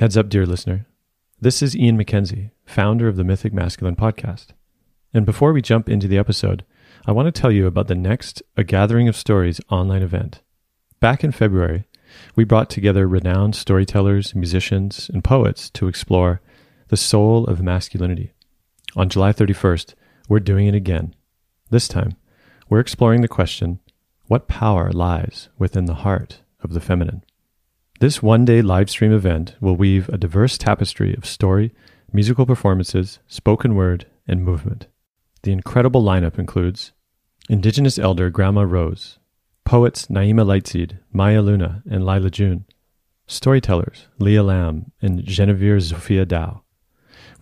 Heads up, dear listener. This is Ian McKenzie, founder of the Mythic Masculine podcast. And before we jump into the episode, I want to tell you about the next A Gathering of Stories online event. Back in February, we brought together renowned storytellers, musicians, and poets to explore the soul of masculinity. On July 31st, we're doing it again. This time, we're exploring the question what power lies within the heart of the feminine? This one day live stream event will weave a diverse tapestry of story, musical performances, spoken word, and movement. The incredible lineup includes Indigenous elder Grandma Rose, poets Naima Lightseed, Maya Luna, and Lyla June, storytellers Leah Lamb and Genevieve Zofia Dow,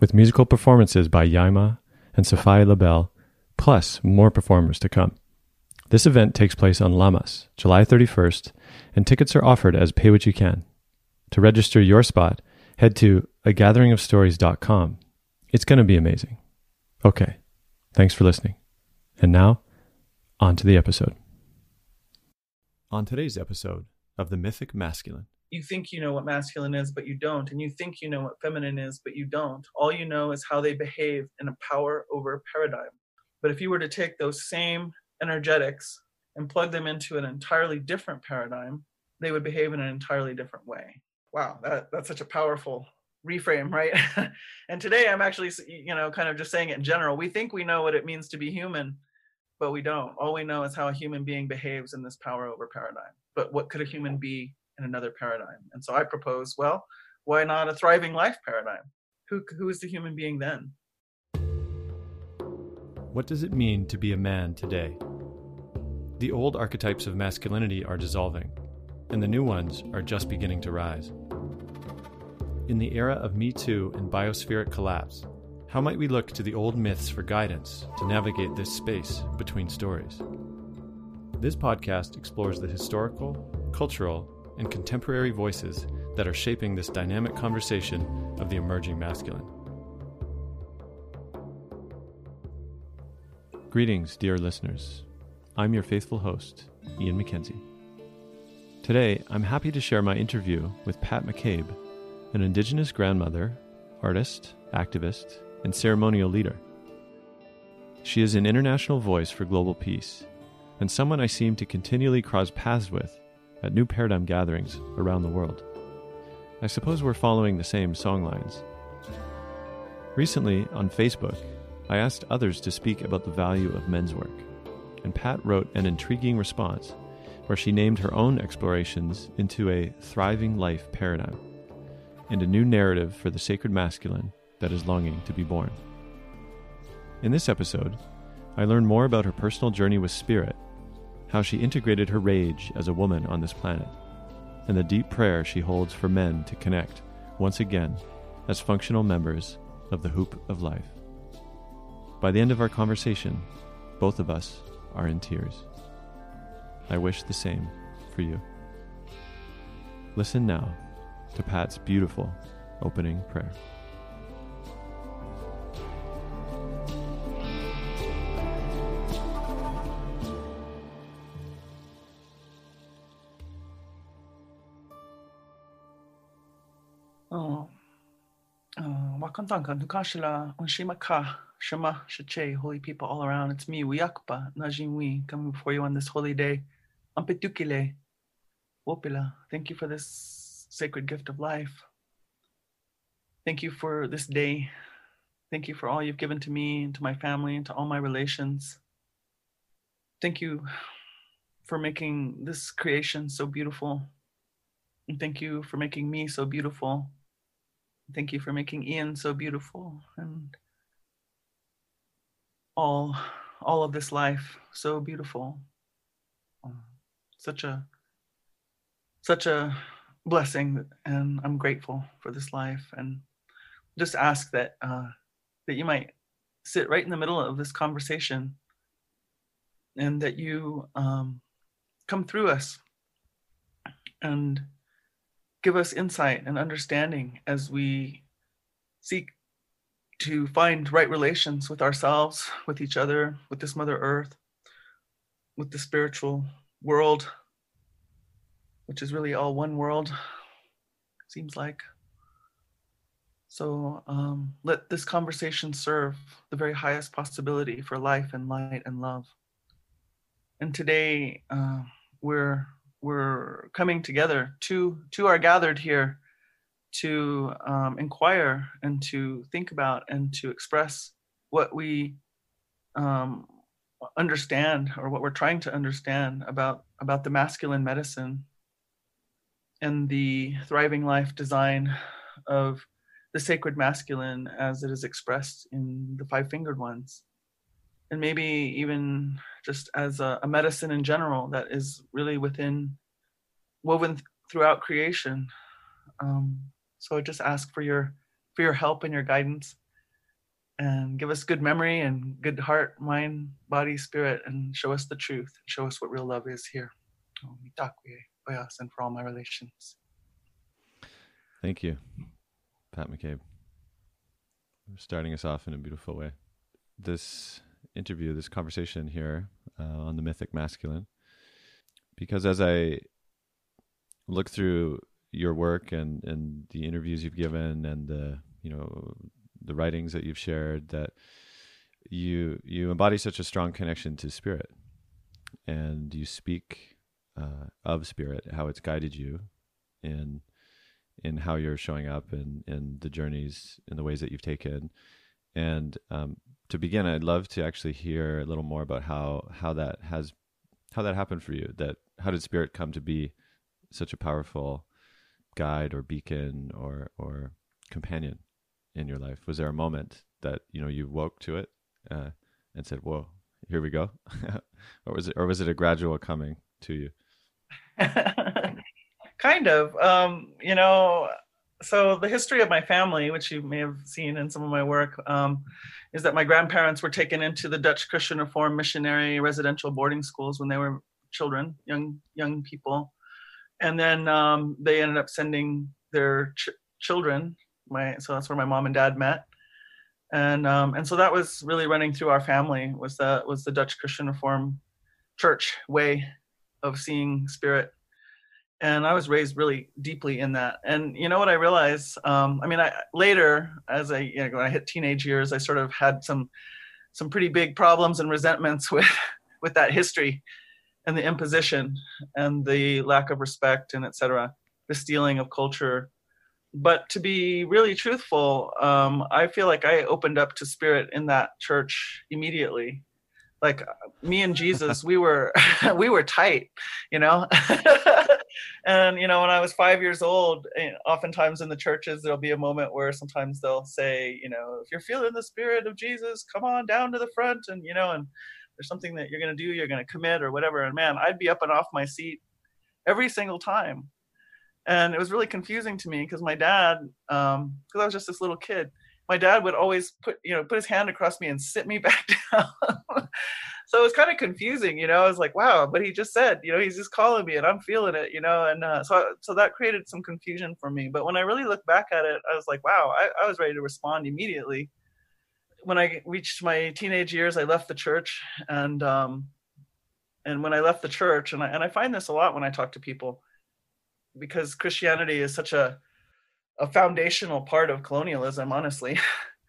with musical performances by Yaima and Sophia Labelle, plus more performers to come. This event takes place on Lammas, July 31st and tickets are offered as pay what you can. To register your spot, head to agatheringofstories.com. It's going to be amazing. Okay, thanks for listening. And now, on to the episode. On today's episode of The Mythic Masculine, you think you know what masculine is, but you don't. And you think you know what feminine is, but you don't. All you know is how they behave in a power over paradigm. But if you were to take those same energetics and plug them into an entirely different paradigm, they would behave in an entirely different way. Wow, that, that's such a powerful reframe, right? and today I'm actually, you know, kind of just saying it in general. We think we know what it means to be human, but we don't. All we know is how a human being behaves in this power over paradigm. But what could a human be in another paradigm? And so I propose, well, why not a thriving life paradigm? Who, who is the human being then? What does it mean to be a man today? The old archetypes of masculinity are dissolving, and the new ones are just beginning to rise. In the era of Me Too and biospheric collapse, how might we look to the old myths for guidance to navigate this space between stories? This podcast explores the historical, cultural, and contemporary voices that are shaping this dynamic conversation of the emerging masculine. Greetings, dear listeners. I'm your faithful host, Ian McKenzie. Today, I'm happy to share my interview with Pat McCabe, an Indigenous grandmother, artist, activist, and ceremonial leader. She is an international voice for global peace, and someone I seem to continually cross paths with at new paradigm gatherings around the world. I suppose we're following the same songlines. Recently, on Facebook, I asked others to speak about the value of men's work and Pat wrote an intriguing response where she named her own explorations into a thriving life paradigm and a new narrative for the sacred masculine that is longing to be born. In this episode, I learn more about her personal journey with spirit, how she integrated her rage as a woman on this planet, and the deep prayer she holds for men to connect once again as functional members of the hoop of life. By the end of our conversation, both of us are in tears. I wish the same for you. Listen now to Pat's beautiful opening prayer. Oh, oh, nukashila unshimaka. Shema, Shache, holy people all around. It's me, Wiyakpa, Najinwi, coming before you on this holy day. Ampetukile, Wopila. Thank you for this sacred gift of life. Thank you for this day. Thank you for all you've given to me and to my family and to all my relations. Thank you for making this creation so beautiful. And thank you for making me so beautiful. Thank you for making Ian so beautiful. And all all of this life so beautiful. Um, such a such a blessing and i'm grateful for this life. And just ask that uh, that you might sit right in the middle of this conversation and that you um, come through us and give us insight and understanding as we seek to find right relations with ourselves, with each other, with this Mother Earth, with the spiritual world, which is really all one world, seems like. So um, let this conversation serve the very highest possibility for life and light and love. And today uh, we're we're coming together. Two two are gathered here to um, inquire and to think about and to express what we um, understand or what we're trying to understand about about the masculine medicine and the thriving life design of the sacred masculine as it is expressed in the five fingered ones. And maybe even just as a, a, medicine in general that is really within woven th- throughout creation um, so I just ask for your for your help and your guidance and give us good memory and good heart mind body spirit and show us the truth show us what real love is here and for all my relations thank you Pat McCabe. Starting us off in a beautiful way. This interview, this conversation here uh, on the mythic masculine, because as I look through your work and, and the interviews you've given and the you know the writings that you've shared, that you you embody such a strong connection to spirit, and you speak uh, of spirit, how it's guided you in in how you're showing up and in the journeys in the ways that you've taken. And um, to begin, I'd love to actually hear a little more about how how that has how that happened for you. That how did spirit come to be such a powerful guide or beacon or or companion in your life? Was there a moment that you know you woke to it uh, and said, "Whoa, here we go," or was it or was it a gradual coming to you? kind of. Um, you know, so the history of my family, which you may have seen in some of my work, um, is that my grandparents were taken into the Dutch Christian Reform missionary residential boarding schools when they were children, young young people, and then um, they ended up sending their ch- children. My so that's where my mom and dad met, and um, and so that was really running through our family was that was the Dutch Christian Reform church way of seeing spirit and I was raised really deeply in that. And you know what I realized? Um, I mean, I later, as I you know, when I hit teenage years, I sort of had some some pretty big problems and resentments with with that history and the imposition and the lack of respect and etc. The stealing of culture. But to be really truthful, um, I feel like I opened up to spirit in that church immediately like me and jesus we were we were tight you know and you know when i was five years old eh, oftentimes in the churches there'll be a moment where sometimes they'll say you know if you're feeling the spirit of jesus come on down to the front and you know and there's something that you're going to do you're going to commit or whatever and man i'd be up and off my seat every single time. And it was really confusing to me because my dad um because i was just this little kid my dad would always put you know put his hand across me and sit me back down. So it was kind of confusing you know i was like wow but he just said you know he's just calling me and i'm feeling it you know and uh, so so that created some confusion for me. But when i really look back at it i was like wow I, I was ready to respond immediately when i reached my teenage years i left the church and um and when i left the church and i and i find this a lot when i talk to people because christianity is such a a foundational part of colonialism, honestly.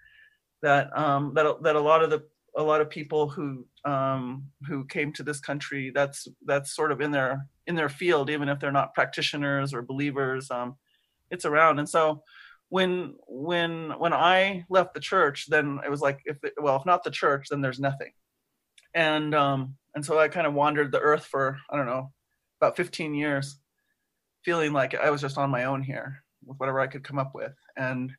that um, that that a lot of the a lot of people who um, who came to this country that's that's sort of in their in their field, even if they're not practitioners or believers. Um, it's around, and so when when when I left the church, then it was like if it, well, if not the church, then there's nothing, and um, and so I kind of wandered the earth for I don't know about 15 years, feeling like I was just on my own here with whatever I could come up with. And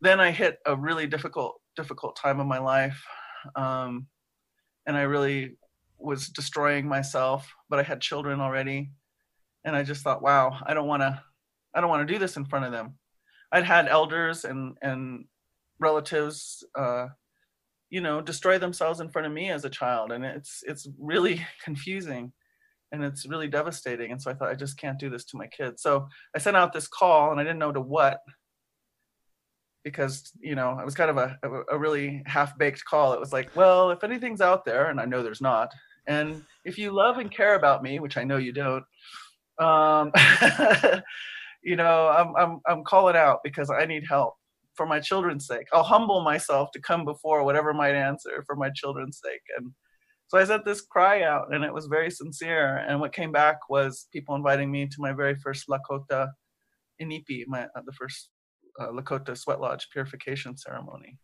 then I hit a really difficult, difficult time of my life. Um, and I really was destroying myself, but I had children already. And I just thought, wow, I don't want to, I don't want to do this in front of them. I'd had elders and, and relatives, uh, you know, destroy themselves in front of me as a child. And it's, it's really confusing and it's really devastating. And so I thought I just can't do this to my kids. So I sent out this call, and I didn't know to what because you know it was kind of a a really half baked call. It was like, well, if anything's out there, and I know there's not, and if you love and care about me, which I know you don't, um, you know, I'm I'm I'm calling out because I need help for my children's sake. I'll humble myself to come before whatever might answer for my children's sake. And so I sent this cry out, and it was very sincere. And what came back was people inviting me to my very first Lakota Inipi, my uh, the first uh, Lakota sweat lodge purification ceremony.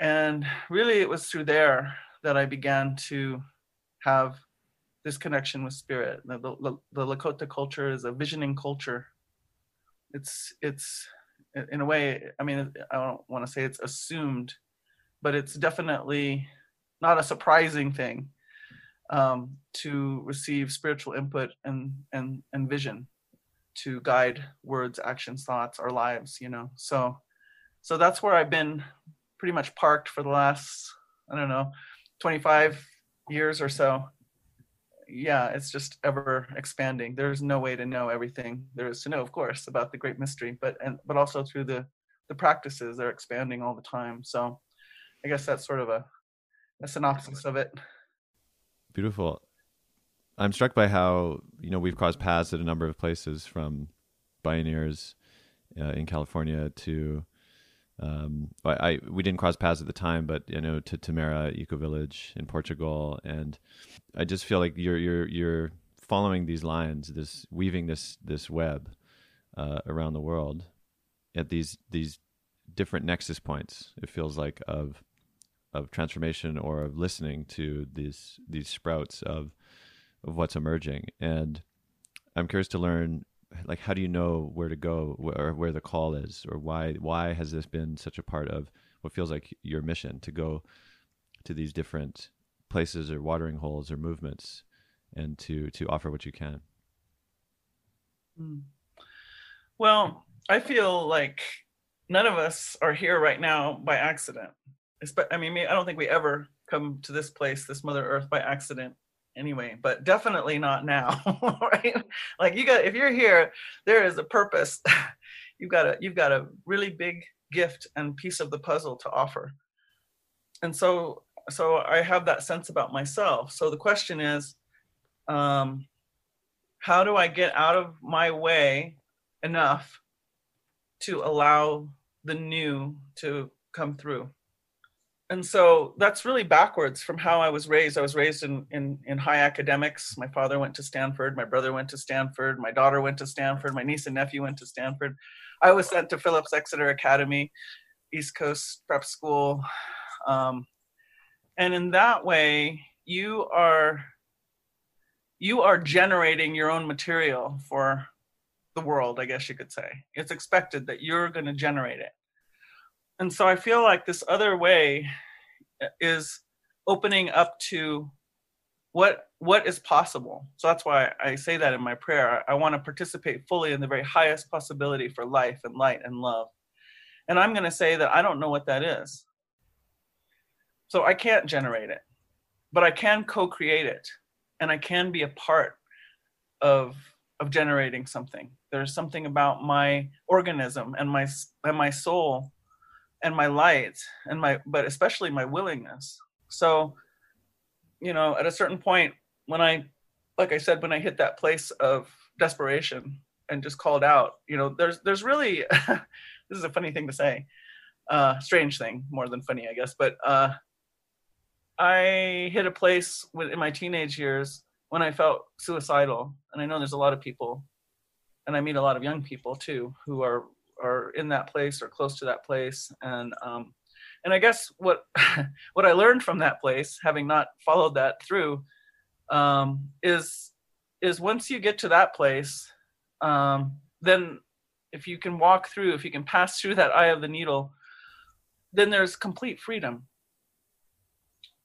And really, it was through there that I began to have this connection with spirit. The, the, the Lakota culture is a visioning culture. It's it's in a way. I mean, I don't want to say it's assumed, but it's definitely not a surprising thing um, to receive spiritual input and and and vision to guide words, actions, thoughts, our lives. You know, so so that's where I've been pretty much parked for the last I don't know 25 years or so. Yeah, it's just ever expanding. There's no way to know everything there is to know, of course, about the great mystery, but and but also through the the practices they're expanding all the time. So I guess that's sort of a, a synopsis of it. Beautiful. I'm struck by how you know we've crossed paths at a number of places, from pioneers uh, in California to um, I, I, we didn't cross paths at the time, but you know, to Tamera Eco Village in Portugal, and I just feel like you're you're you're following these lines, this weaving this this web uh, around the world at these these different nexus points. It feels like of of transformation or of listening to these these sprouts of of what's emerging, and I'm curious to learn like how do you know where to go or where the call is or why why has this been such a part of what feels like your mission to go to these different places or watering holes or movements and to to offer what you can? Hmm. well i feel like none of us are here right now by accident. I mean i don't think we ever come to this place this mother earth by accident anyway, but definitely not now, right? Like you got if you're here, there is a purpose. you've got a you've got a really big gift and piece of the puzzle to offer. And so so I have that sense about myself. So the question is um how do I get out of my way enough to allow the new to come through? And so that's really backwards from how I was raised. I was raised in, in, in high academics. My father went to Stanford. My brother went to Stanford. My daughter went to Stanford. My niece and nephew went to Stanford. I was sent to Phillips Exeter Academy, East Coast Prep School. Um, and in that way, you are you are generating your own material for the world, I guess you could say. It's expected that you're going to generate it and so I feel like this other way is opening up to what what is possible. So that's why I say that in my prayer. I want to participate fully in the very highest possibility for life and light and love. And I'm going to say that I don't know what that is. So I can't generate it, but I can co-create it and I can be a part of of generating something. There's something about my organism and my and my soul and my light and my but especially my willingness. So you know at a certain point when i like i said when i hit that place of desperation and just called out you know there's there's really this is a funny thing to say uh strange thing more than funny i guess but uh i hit a place in my teenage years when i felt suicidal and i know there's a lot of people and i meet a lot of young people too who are are in that place or close to that place. And um, and i guess what what i learned from that place having not followed that through um, is is once you get to that place um, then if you can walk through if you can pass through that eye of the needle then there's complete freedom.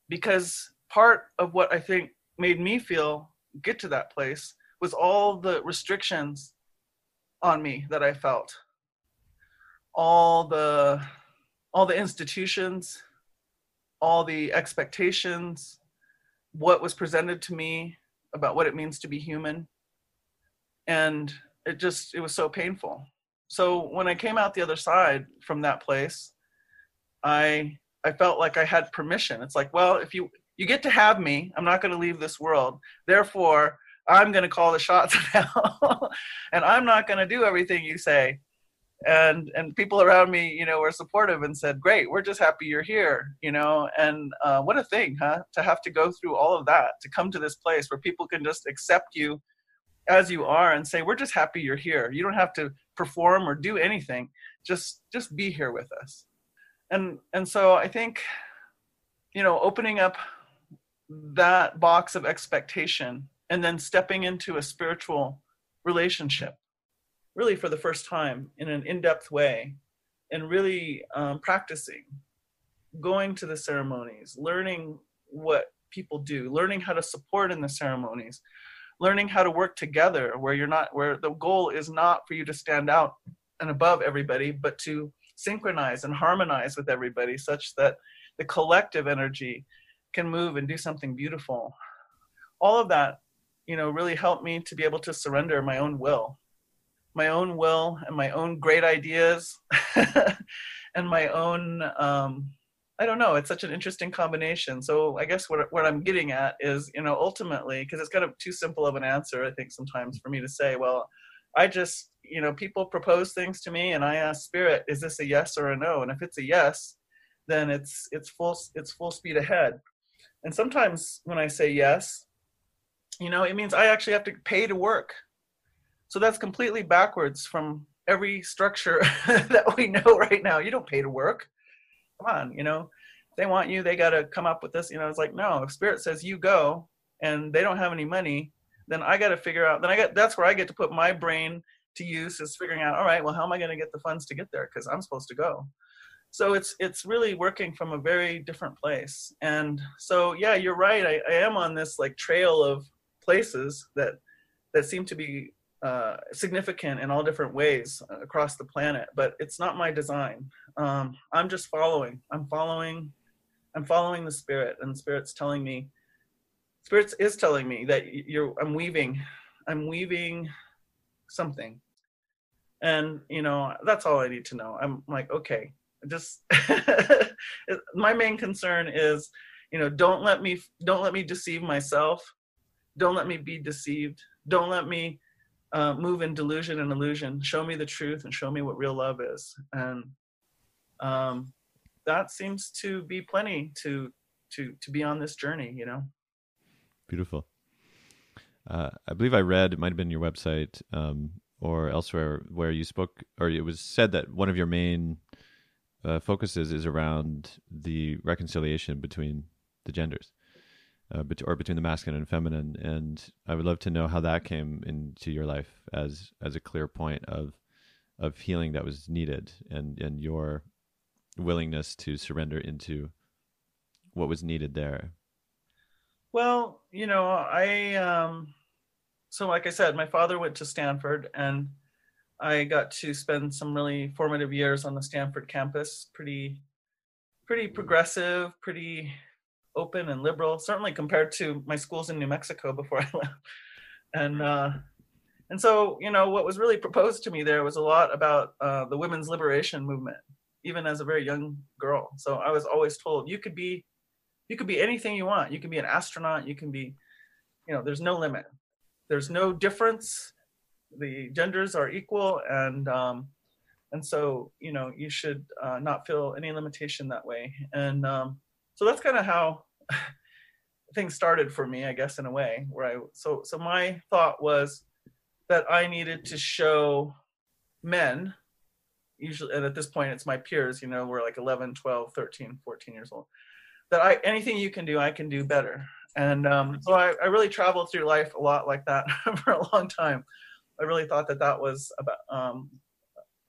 Because part of what i think made me feel get to that place was all the restrictions on me that i felt all the all the institutions all the expectations what was presented to me about what it means to be human. And it just it was so painful. So when i came out the other side from that place i i felt like i had permission. It's like well if you you get to have me i'm not going to leave this world. Therefore i'm going to call the shots now. And i'm not going to do everything you say and and people around me you know were supportive and said great we're just happy you're here you know and uh, what a thing huh to have to go through all of that to come to this place where people can just accept you as you are and say we're just happy you're here. You don't have to perform or do anything. Just just be here with us. And and so i think you know opening up that box of expectation and then stepping into a spiritual relationship really for the first time in an in-depth way and really um, practicing going to the ceremonies learning what people do learning how to support in the ceremonies learning how to work together where you're not where the goal is not for you to stand out and above everybody but to synchronize and harmonize with everybody such that the collective energy can move and do something beautiful. All of that you know really helped me to be able to surrender my own will my own will and my own great ideas and my own um, I don't know. It's such an interesting combination. So I guess what what I'm getting at is, you know, ultimately, because it's kind of too simple of an answer, I think sometimes for me to say, well, I just, you know, people propose things to me, and I ask Spirit, is this a yes or a no? And if it's a yes, then it's it's full it's full speed ahead. And sometimes when I say yes, you know, it means I actually have to pay to work. So that's completely backwards from every structure that we know right now. You don't pay to work come on, you know, they want you, they got to come up with this. You know, it's like, no, if spirit says you go and they don't have any money, then I got to figure out, then I get, that's where I get to put my brain to use is figuring out, all right, well, how am I going to get the funds to get there? Cause I'm supposed to go. So it's, it's really working from a very different place. And so, yeah, you're right. I, I am on this like trail of places that, that seem to be uh, significant in all different ways across the planet, but it's not my design. Um, I'm just following. I'm following. I'm following the spirit, and the spirit's telling me. Spirit is telling me that you're. I'm weaving. I'm weaving something, and you know that's all I need to know. I'm like, okay, just. my main concern is, you know, don't let me don't let me deceive myself. Don't let me be deceived. Don't let me uh, move in delusion and illusion. Show me the truth and show me what real love is. And um, that seems to be plenty to to to be on this journey. You know. Beautiful. Uh, I believe I read it might have been your website um, or elsewhere where you spoke, or it was said that one of your main uh, focuses is around the reconciliation between the genders uh, bet- or between the masculine and feminine. And I would love to know how that came into your life as as a clear point of of healing that was needed, and and your willingness to surrender into what was needed there. Well, you know, I um, so like I said, my father went to Stanford, and I got to spend some really formative years on the Stanford campus. Pretty, pretty progressive, pretty open and liberal, certainly compared to my schools in New Mexico before I left. And uh, and so you know what was really proposed to me there was a lot about uh, the women's liberation movement, even as a very young girl. So I was always told you could be you could be anything you want. You can be an astronaut. You can be, you know, there's no limit. There's no difference. The genders are equal, and um, and so you know you should uh, not feel any limitation that way. And um, so that's kind of how things started for me, I guess, in a way. Where I so so my thought was that I needed to show men usually and at this point it's my peers you know we're like 11 12 13 14 years old that i anything you can do i can do better and um, so I, I really traveled through life a lot like that for a long time i really thought that that was about um,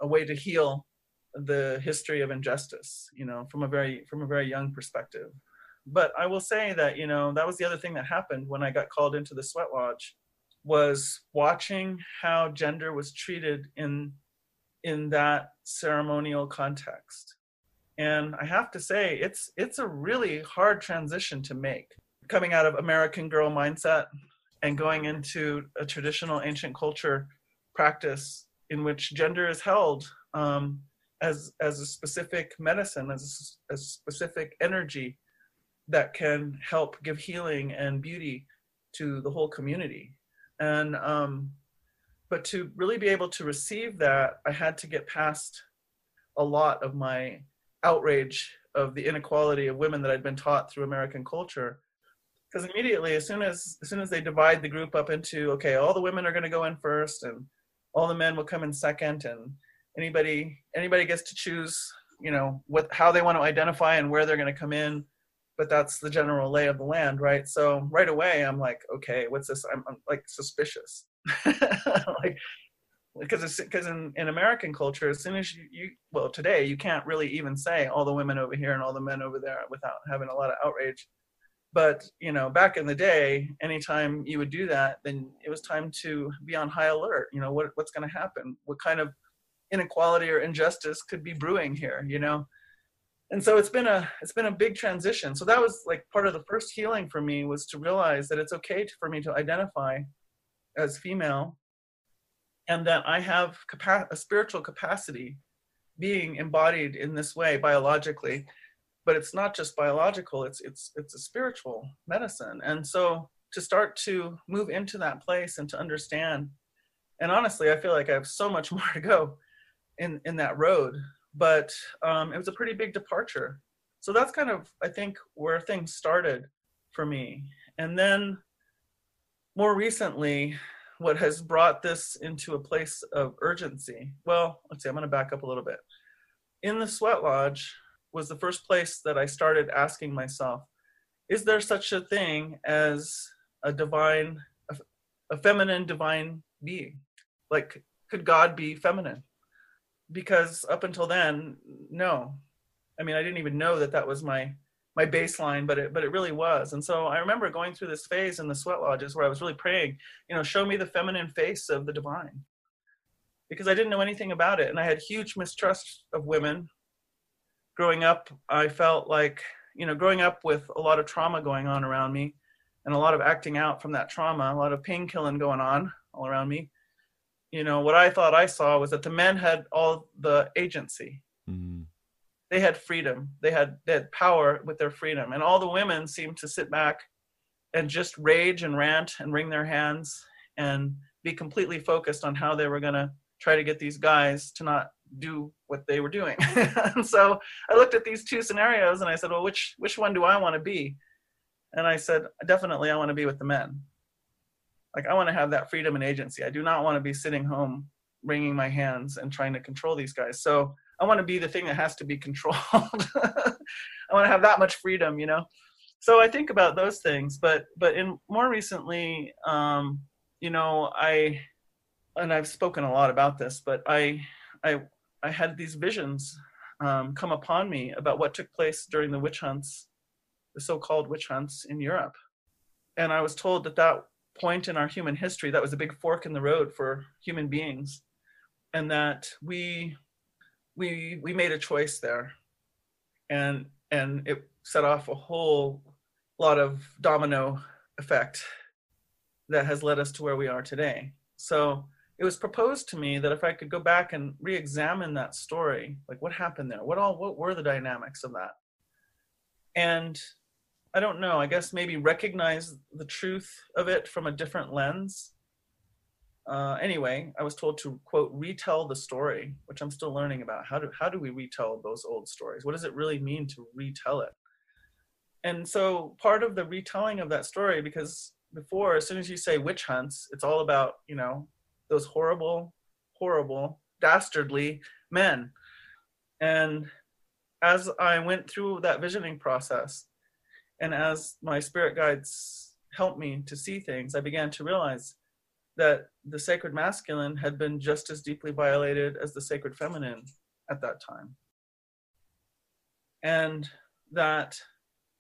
a way to heal the history of injustice you know from a very from a very young perspective but i will say that you know that was the other thing that happened when i got called into the sweat lodge was watching how gender was treated in in that ceremonial context. And i have to say it's it's a really hard transition to make. Coming out of american girl mindset and going into a traditional ancient culture practice in which gender is held um, as as a specific medicine, as a, a specific energy that can help give healing and beauty to the whole community. And um, but to really be able to receive that, I had to get past a lot of my outrage of the inequality of women that I'd been taught through American culture. Because immediately, as soon as as soon as they divide the group up into okay, all the women are going to go in first, and all the men will come in second, and anybody anybody gets to choose, you know, what how they want to identify and where they're going to come in. But that's the general lay of the land, right? So right away, I'm like, okay, what's this? I'm, I'm like suspicious, like because because in, in American culture, as soon as you, you well today you can't really even say all the women over here and all the men over there without having a lot of outrage. But you know, back in the day, anytime you would do that, then it was time to be on high alert. You know, what what's going to happen? What kind of inequality or injustice could be brewing here? You know, and so it's been a it's been a big transition. So that was like part of the first healing for me was to realize that it's okay for me to identify as female and that I have capa- a spiritual capacity being embodied in this way biologically. But it's not just biological it's it's it's a spiritual medicine. And so to start to move into that place and to understand and honestly i feel like i have so much more to go in in that road but um, it was a pretty big departure so that's kind of i think where things started for me and then more recently what has brought this into a place of urgency? Well, let's see, I'm going to back up a little bit. In the sweat lodge was the first place that I started asking myself, is there such a thing as a divine, a, a feminine divine being? Like, could God be feminine? Because up until then, no. I mean, I didn't even know that that was my my baseline, but it but it really was. And so I remember going through this phase in the sweat lodges where I was really praying, you know, show me the feminine face of the divine. Because I didn't know anything about it and I had huge mistrust of women. Growing up, I felt like, you know, growing up with a lot of trauma going on around me and a lot of acting out from that trauma, a lot of pain killing going on all around me. You know, what I thought I saw was that the men had all the agency. Mm they had freedom. They had they had power with their freedom. And all the women seemed to sit back and just rage and rant and wring their hands and be completely focused on how they were going to try to get these guys to not do what they were doing. And so i looked at these two scenarios and i said well which which one do i want to be? And i said definitely i want to be with the men like i want to have that freedom and agency i do not want to be sitting home wringing my hands and trying to control these guys so I want to be the thing that has to be controlled. I want to have that much freedom, you know. So I think about those things, but but in more recently, um, you know, I and I've spoken a lot about this, but I I I had these visions um, come upon me about what took place during the witch hunts, the so-called witch hunts in Europe, and I was told that that point in our human history that was a big fork in the road for human beings, and that we we we made a choice there. And and it set off a whole lot of domino effect that has led us to where we are today. So it was proposed to me that if i could go back and re-examine that story like what happened there? What all what were the dynamics of that? And i don't know i guess maybe recognize the truth of it from a different lens uh, anyway, I was told to quote retell the story, which I'm still learning about. How do how do we retell those old stories? What does it really mean to retell it? And so part of the retelling of that story, because before, as soon as you say witch hunts, it's all about you know those horrible, horrible, dastardly men. And as I went through that visioning process, and as my spirit guides helped me to see things, I began to realize that the sacred masculine had been just as deeply violated as the sacred feminine at that time. And that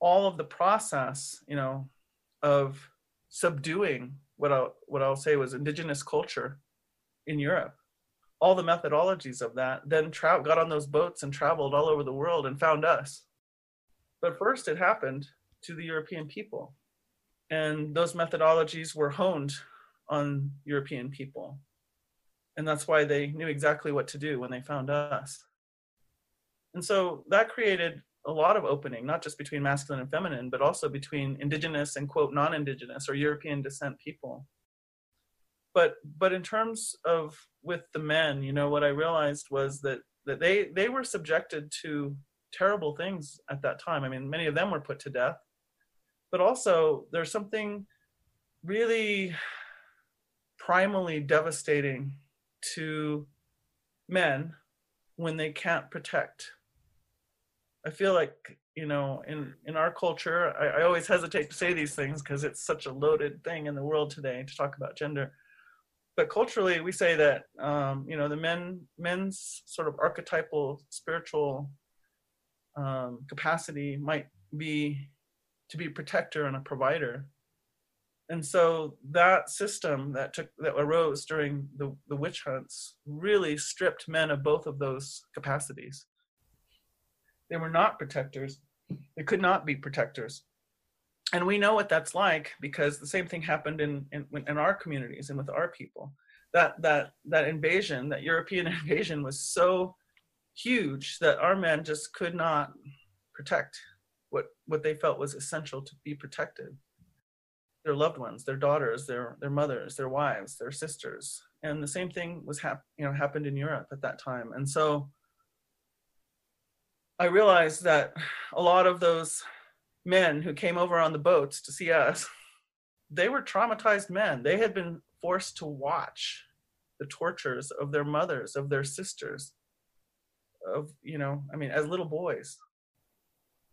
all of the process, you know, of subduing what I'll, what I'll say was indigenous culture in Europe, all the methodologies of that, then tra- got on those boats and traveled all over the world and found us. But first, it happened to the European people. And those methodologies were honed on European people. And that's why they knew exactly what to do when they found us. And so that created a lot of opening, not just between masculine and feminine, but also between indigenous and quote non indigenous or European descent people. but but in terms of with the men you know what i realized was that that they they were subjected to terrible things at that time i mean many of them were put to death but also there's something really primally devastating to men when they can't protect. I feel like you know in in our culture i, I always hesitate to say these things because it's such a loaded thing in the world today to talk about gender. But culturally we say that um, you know the men men's sort of archetypal spiritual um, capacity might be to be a protector and a provider. And so that system that took that arose during the, the witch hunts really stripped men of both of those capacities. They were not protectors. They could not be protectors. And we know what that's like because the same thing happened in, in in our communities and with our people. That that that invasion that european invasion was so huge that our men just could not protect what what they felt was essential to be protected. Their loved ones their daughters their their mothers their wives their sisters. And the same thing was hap- you know happened in europe at that time. And so i realized that a lot of those men who came over on the boats to see us they were traumatized men. They had been forced to watch the tortures of their mothers of their sisters of you know i mean as little boys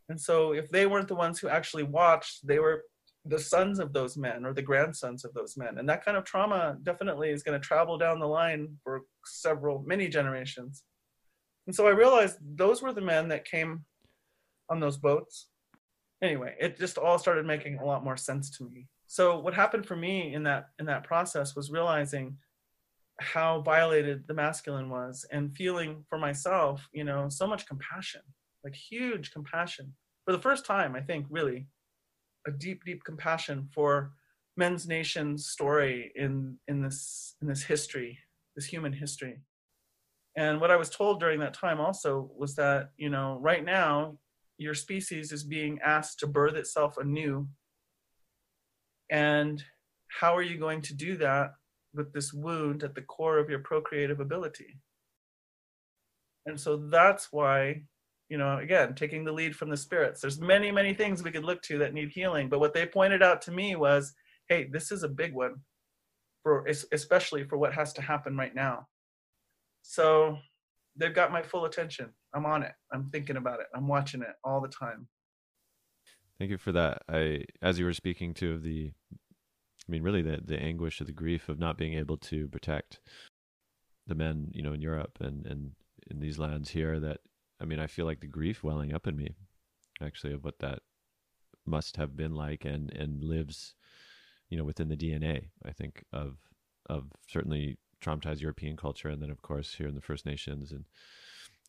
and so if they weren't the ones who actually watched they were the sons of those men or the grandsons of those men. And that kind of trauma definitely is going to travel down the line for several many generations. And so i realized those were the men that came on those boats. Anyway it just all started making a lot more sense to me. So what happened for me in that in that process was realizing how violated the masculine was and feeling for myself you know so much compassion like huge compassion. For the first time i think really a deep deep compassion for men's nation's story in in this in this history this human history. And what i was told during that time also was that you know right now your species is being asked to birth itself anew. And how are you going to do that with this wound at the core of your procreative ability? And so that's why you know again taking the lead from the spirits. There's many many things we could look to that need healing but what they pointed out to me was hey this is a big one for especially for what has to happen right now. So they've got my full attention. I'm on it. I'm thinking about it. I'm watching it all the time. Thank you for that. I as you were speaking to of the i mean really the the anguish of the grief of not being able to protect the men you know in europe and and in these lands here that I mean, I feel like the grief welling up in me, actually, of what that must have been like, and and lives, you know, within the DNA. I think of of certainly traumatized European culture, and then of course here in the First Nations and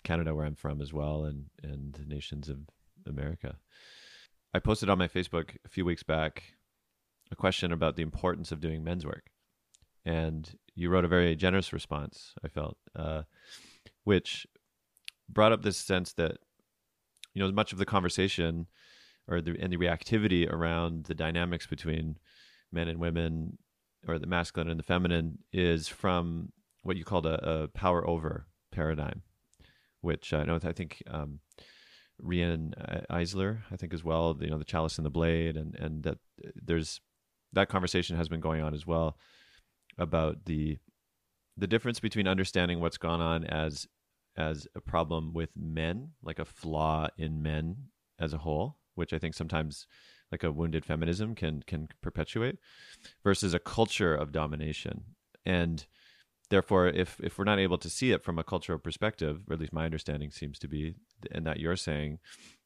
Canada, where I'm from as well, and and the nations of America. I posted on my Facebook a few weeks back a question about the importance of doing men's work, and you wrote a very generous response. I felt, uh, which brought up this sense that you know much of the conversation or the and the reactivity around the dynamics between men and women or the masculine and the feminine is from what you called a, a power over paradigm which i know i think um, Riane Eisler, I think as well, you know, the chalice and the blade, and and that there's that conversation has been going on as well about the the difference between understanding what's gone on as as a problem with men, like a flaw in men as a whole, which I think sometimes like a wounded feminism can can perpetuate, versus a culture of domination. And therefore, if if we're not able to see it from a cultural perspective, or at least my understanding seems to be, and that you're saying,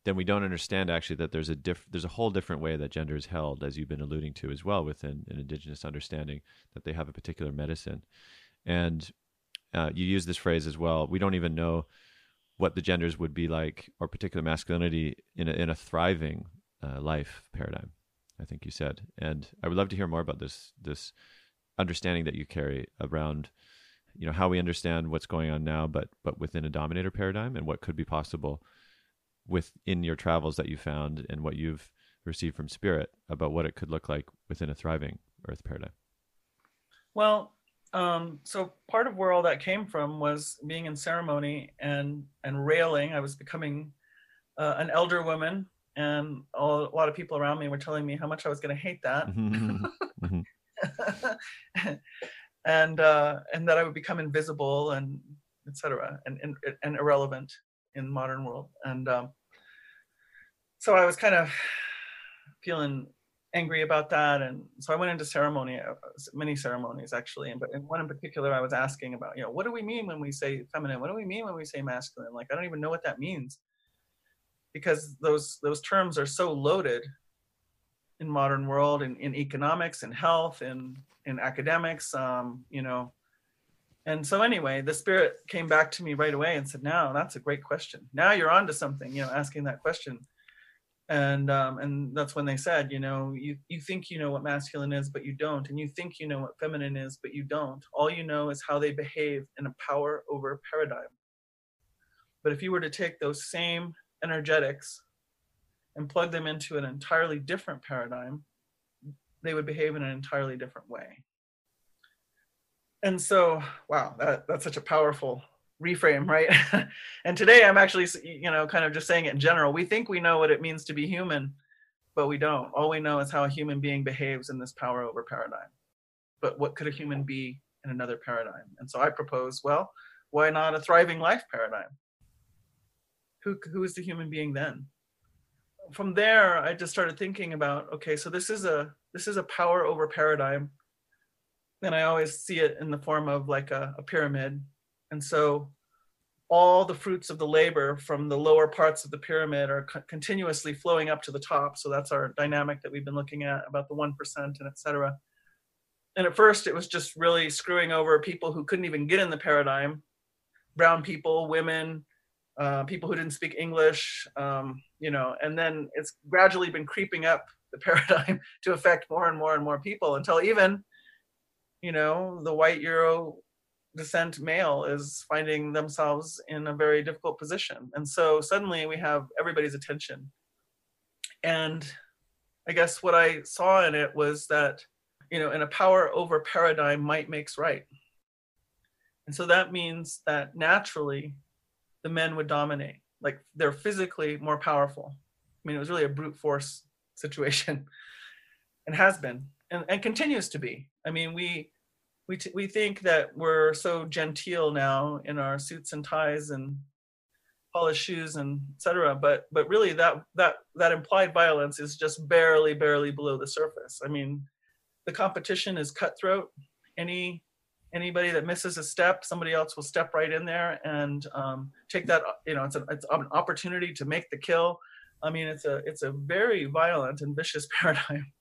then we don't understand actually that there's a diff- there's a whole different way that gender is held, as you've been alluding to as well, within an indigenous understanding that they have a particular medicine, and uh, you use this phrase as well. We don't even know what the genders would be like, or particular masculinity in a, in a thriving uh, life paradigm. I think you said, and I would love to hear more about this this understanding that you carry around, you know, how we understand what's going on now, but but within a dominator paradigm, and what could be possible within your travels that you found and what you've received from spirit about what it could look like within a thriving earth paradigm Well, um, so part of where all that came from was being in ceremony and and railing. I was becoming uh, an elder woman, and all, a lot of people around me were telling me how much I was going to hate that, Mm-hmm. and uh, and that I would become invisible and etc. And, and and irrelevant in the modern world. And um, so I was kind of feeling angry about that and so i went into ceremony uh, many ceremonies actually and but in one in particular i was asking about you know what do we mean when we say feminine? What do we mean when we say masculine? Like i don't even know what that means because those those terms are so loaded in modern world in, in economics and health and in academics um, you know. And so anyway the spirit came back to me right away and said now that's a great question. Now you're on to something you know asking that question and um, and that's when they said, you know, you you think you know what masculine is, but you don't, and you think you know what feminine is, but you don't. All you know is how they behave in a power over paradigm. But if you were to take those same energetics and plug them into an entirely different paradigm, they would behave in an entirely different way. And so, wow, that, that's such a powerful reframe, right? and today I'm actually, you know, kind of just saying it in general. We think we know what it means to be human, but we don't. All we know is how a human being behaves in this power over paradigm. But what could a human be in another paradigm? And so I propose, well, why not a thriving life paradigm? Who who is the human being then? From there, I just started thinking about, okay, so this is a this is a power over paradigm. And I always see it in the form of like a, a pyramid and so all the fruits of the labor from the lower parts of the pyramid are co- continuously flowing up to the top. So that's our dynamic that we've been looking at about the 1% and et cetera. And at first, it was just really screwing over people who couldn't even get in the paradigm brown people, women, uh, people who didn't speak English, um, you know, and then it's gradually been creeping up the paradigm to affect more and more and more people until even, you know, the white Euro descent male is finding themselves in a very difficult position. And so suddenly we have everybody's attention. And I guess what I saw in it was that, you know, in a power over paradigm, might makes right. And so that means that naturally the men would dominate. Like they're physically more powerful. I mean, it was really a brute force situation and has been and, and continues to be. I mean, we we t- we think that we're so genteel now in our suits and ties and polished shoes and etc but but really that that that implied violence is just barely barely below the surface. I mean the competition is cutthroat. Any anybody that misses a step somebody else will step right in there and um, take that you know it's, it's an opportunity to make the kill. I mean it's a it's a very violent and vicious paradigm.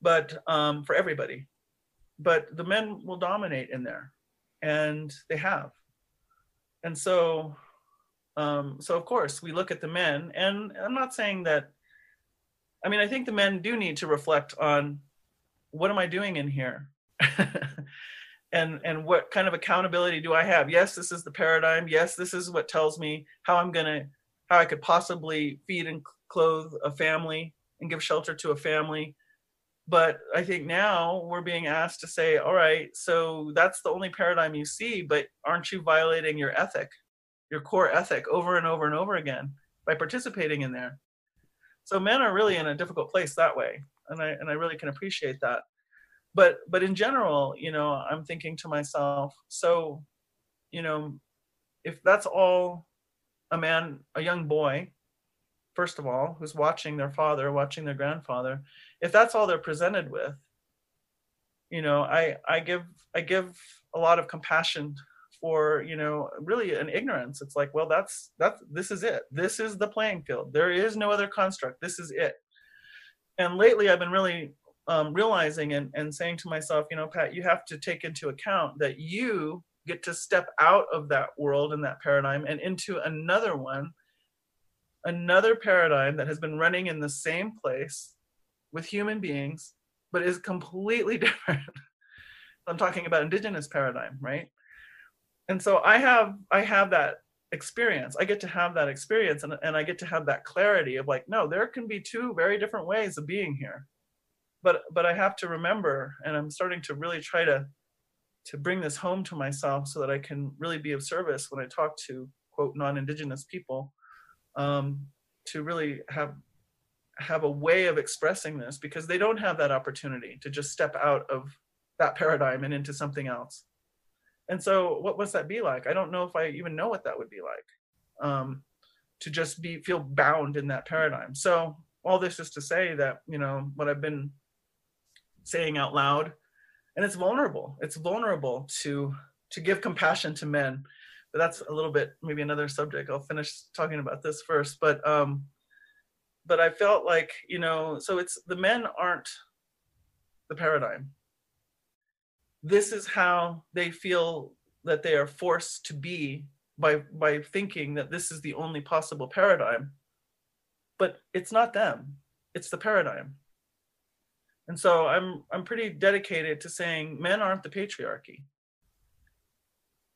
But um, for everybody but the men will dominate in there and they have. And so um, so of course we look at the men and i'm not saying that i mean i think the men do need to reflect on what am i doing in here? And and what kind of accountability do i have? Yes this is the paradigm. Yes this is what tells me how i'm going to how i could possibly feed and clothe a family and give shelter to a family but i think now we're being asked to say all right so that's the only paradigm you see but aren't you violating your ethic your core ethic over and over and over again by participating in there? So men are really in a difficult place that way and i and i really can appreciate that. But but in general you know i'm thinking to myself so you know if that's all a man a young boy first of all who's watching their father watching their grandfather if that's all they're presented with you know i i give i give a lot of compassion for you know really an ignorance. It's like well that's that's this is it. This is the playing field. There is no other construct. This is it. And lately i've been really um, realizing and, and saying to myself you know pat you have to take into account that you get to step out of that world and that paradigm and into another one another paradigm that has been running in the same place with human beings, but is completely different. I'm talking about indigenous paradigm, right? And so I have I have that experience. I get to have that experience and, and I get to have that clarity of like, no, there can be two very different ways of being here. but but I have to remember, and I'm starting to really try to to bring this home to myself so that I can really be of service when I talk to quote non-indigenous people, um, to really have have a way of expressing this because they don't have that opportunity to just step out of that paradigm and into something else. And so, what must that be like? I don't know if I even know what that would be like. Um, to just be feel bound in that paradigm. So all this is to say that you know what I've been saying out loud, and it's vulnerable. It's vulnerable to to give compassion to men. But that's a little bit maybe another subject. I'll finish talking about this first. But um, but I felt like you know, so it's the men aren't the paradigm. This is how they feel that they are forced to be by by thinking that this is the only possible paradigm. But it's not them. It's the paradigm. And so i'm i'm pretty dedicated to saying men aren't the patriarchy.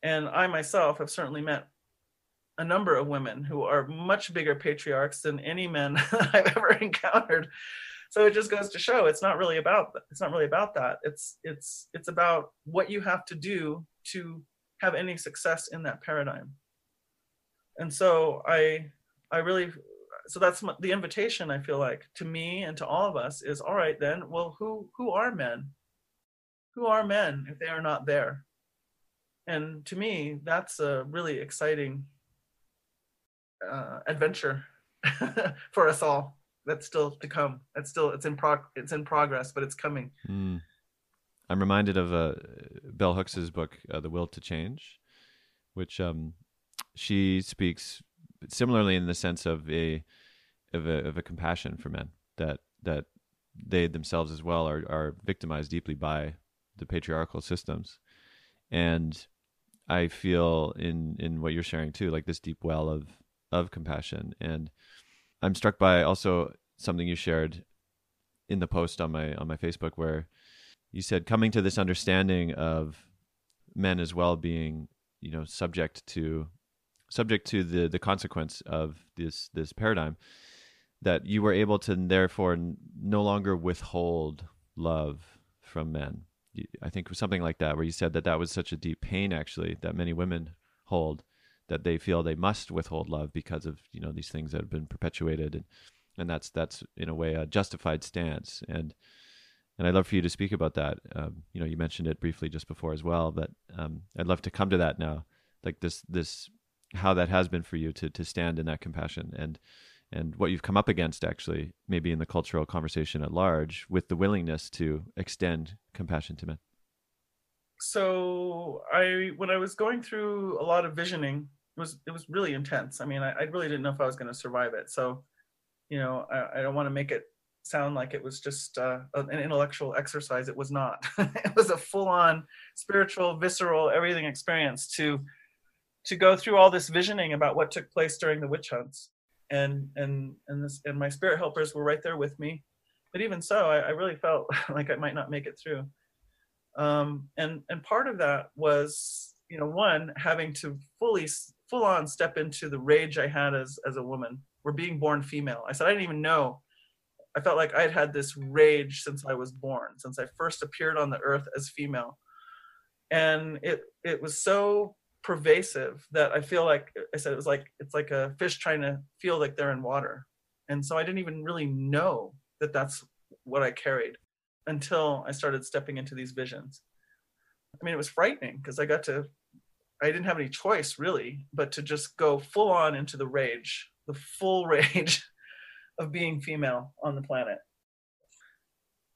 And i myself have certainly met a number of women who are much bigger patriarchs than any men i've ever encountered. So it just goes to show it's not really about it's not really about that. It's it's it's about what you have to do to have any success in that paradigm. And so i i really so that's the invitation i feel like to me and to all of us is all right then well who who are men? Who are men if they are not there? And to me that's a really exciting uh, adventure for us all that's still to come. That's still it's in prog it's in progress but it's coming. Mm. i'm reminded of uh, bell hooks's book uh, the will to change which um, she speaks similarly in the sense of a of a, of a compassion for men that that they themselves as well are are victimized deeply by the patriarchal systems. And i feel in in what you're sharing too like this deep well of of compassion. And i'm struck by also something you shared in the post on my on my facebook where you said coming to this understanding of men as well being you know subject to subject to the the consequence of this this paradigm that you were able to therefore no longer withhold love from men. I think it was something like that where you said that that was such a deep pain actually that many women hold that they feel they must withhold love because of you know these things that have been perpetuated. And and that's that's in a way a justified stance. And and I'd love for you to speak about that. Um, you know, you mentioned it briefly just before as well, but um, I'd love to come to that now, like this this how that has been for you to to stand in that compassion and and what you've come up against actually maybe in the cultural conversation at large with the willingness to extend compassion to men. So i when i was going through a lot of visioning it was it was really intense. I mean i, I really didn't know if i was going to survive it. So you know i, I don't want to make it sound like it was just uh, an intellectual exercise. It was not. It was a full-on spiritual visceral everything experience to to go through all this visioning about what took place during the witch hunts. And and and this and my spirit helpers were right there with me. But even so i, I really felt like i might not make it through. Um, and and part of that was you know one having to fully full on step into the rage i had as as a woman we're being born female i said i didn't even know i felt like i'd had this rage since i was born since i first appeared on the earth as female and it it was so pervasive that I feel like I said it was like it's like a fish trying to feel like they're in water. And so I didn't even really know that that's what I carried until I started stepping into these visions. I mean, it was frightening because I got to, I didn't have any choice really, but to just go full on into the rage, the full rage of being female on the planet.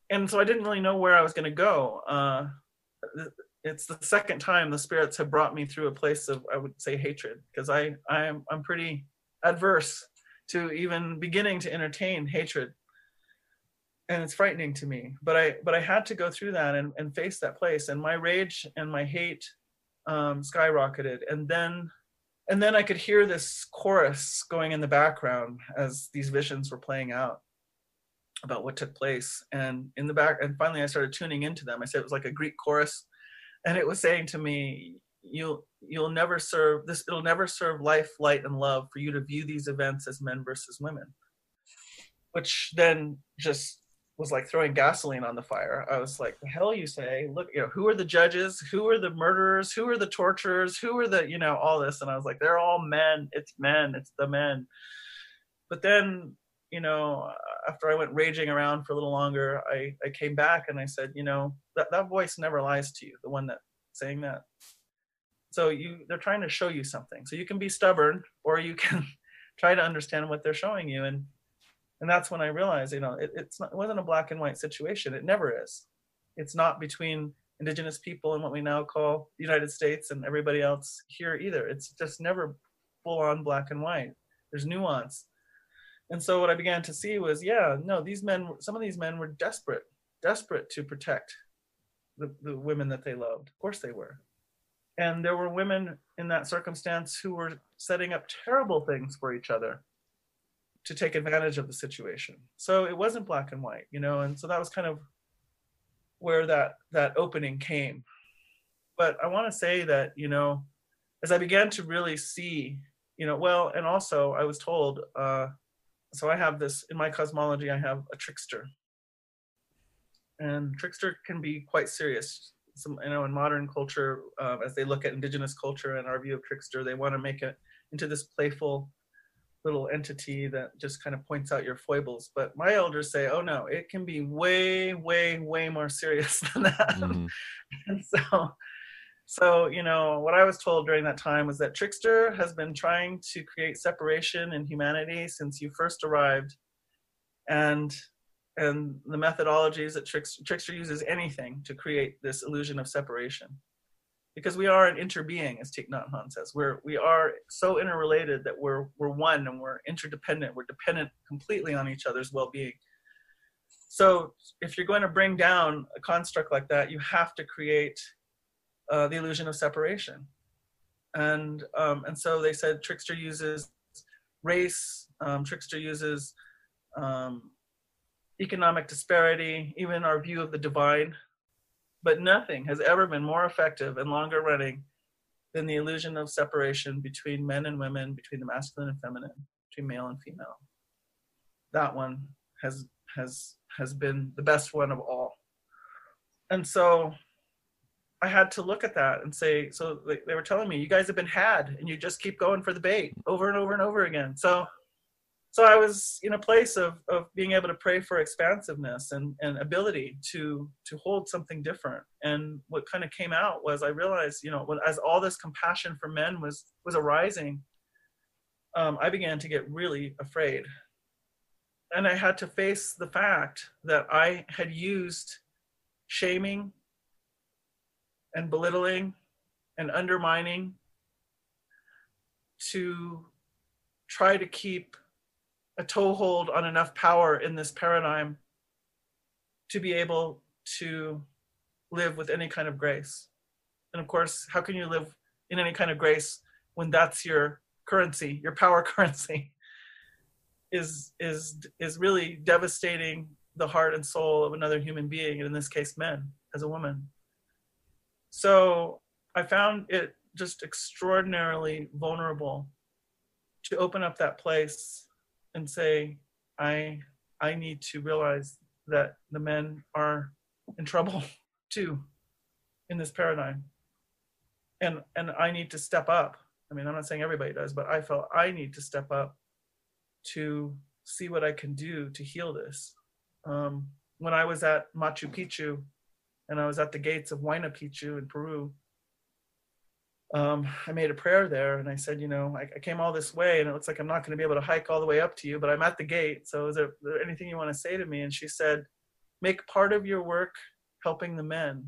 And so I didn't really know where I was going to go. Uh, it's the second time the spirits have brought me through a place of I would say hatred because I I am I'm pretty adverse to even beginning to entertain hatred and it's frightening to me but I but I had to go through that and, and face that place and my rage and my hate um, skyrocketed. And then and then I could hear this chorus going in the background as these visions were playing out about what took place. And in the back and finally I started tuning into them. I said it was like a Greek chorus. And it was saying to me you'll you'll never serve this it'll never serve life light and love for you to view these events as men versus women. Which then just was like throwing gasoline on the fire. I was like, the hell you say? Look, you know, who are the judges? Who are the murderers? Who are the torturers? Who are the, you know, all this? And I was like, they're all men. It's men. It's the men. But then, you know, after I went raging around for a little longer, I, I came back and I said, you know, that, that voice never lies to you, the one that saying that. So you they're trying to show you something. So you can be stubborn or you can try to understand what they're showing you. And and that's when I realized, you know, it, it's not, it wasn't a black and white situation. It never is. It's not between indigenous people and what we now call the United States and everybody else here either. It's just never full on black and white. There's nuance. And so what I began to see was, yeah, no, these men, some of these men were desperate, desperate to protect the, the women that they loved. Of course they were. And there were women in that circumstance who were setting up terrible things for each other to take advantage of the situation. So it wasn't black and white, you know, and so that was kind of where that that opening came. But I want to say that, you know, as I began to really see, you know, well, and also I was told, uh, so I have this in my cosmology, I have a trickster. And trickster can be quite serious. Some, you know, in modern culture, uh, as they look at indigenous culture and our view of trickster, they want to make it into this playful little entity that just kind of points out your foibles. But my elders say, oh no, it can be way, way, way more serious than that. Mm-hmm. and so, so, you know, what I was told during that time was that Trickster has been trying to create separation in humanity since you first arrived. And and the methodologies that Trickster, Trickster uses anything to create this illusion of separation because we are an interbeing, as Thich Nhat Hanh says. We're we are so interrelated that we're we're one and we're interdependent. We're dependent completely on each other's well-being. So if you're going to bring down a construct like that, you have to create uh, the illusion of separation. And um, and so they said Trickster uses race. Um, Trickster uses um, economic disparity, even our view of the divine but nothing has ever been more effective and longer running than the illusion of separation between men and women, between the masculine and feminine, between male and female. That one has has has been the best one of all. And so I had to look at that and say, so they, they were telling me, you guys have been had and you just keep going for the bait over and over and over again. So so I was in a place of, of being able to pray for expansiveness and, and ability to to hold something different. And what kind of came out was I realized, you know, as all this compassion for men was was arising, um, I began to get really afraid. And I had to face the fact that I had used shaming and belittling and undermining to try to keep a toehold on enough power in this paradigm to be able to live with any kind of grace. And of course, how can you live in any kind of grace when that's your currency, your power currency? is is is really devastating the heart and soul of another human being, and in this case, men as a woman. So I found it just extraordinarily vulnerable to open up that place and say, I I need to realize that the men are in trouble too in this paradigm. And and I need to step up. I mean, I'm not saying everybody does, but I felt I need to step up to see what I can do to heal this. Um, when I was at Machu Picchu and I was at the gates of Huayna Picchu in Peru, um, I made a prayer there and I said, you know, I, I, came all this way and it looks like I'm not going to be able to hike all the way up to you, but I'm at the gate. So is there, there anything you want to say to me? And she said, make part of your work helping the men.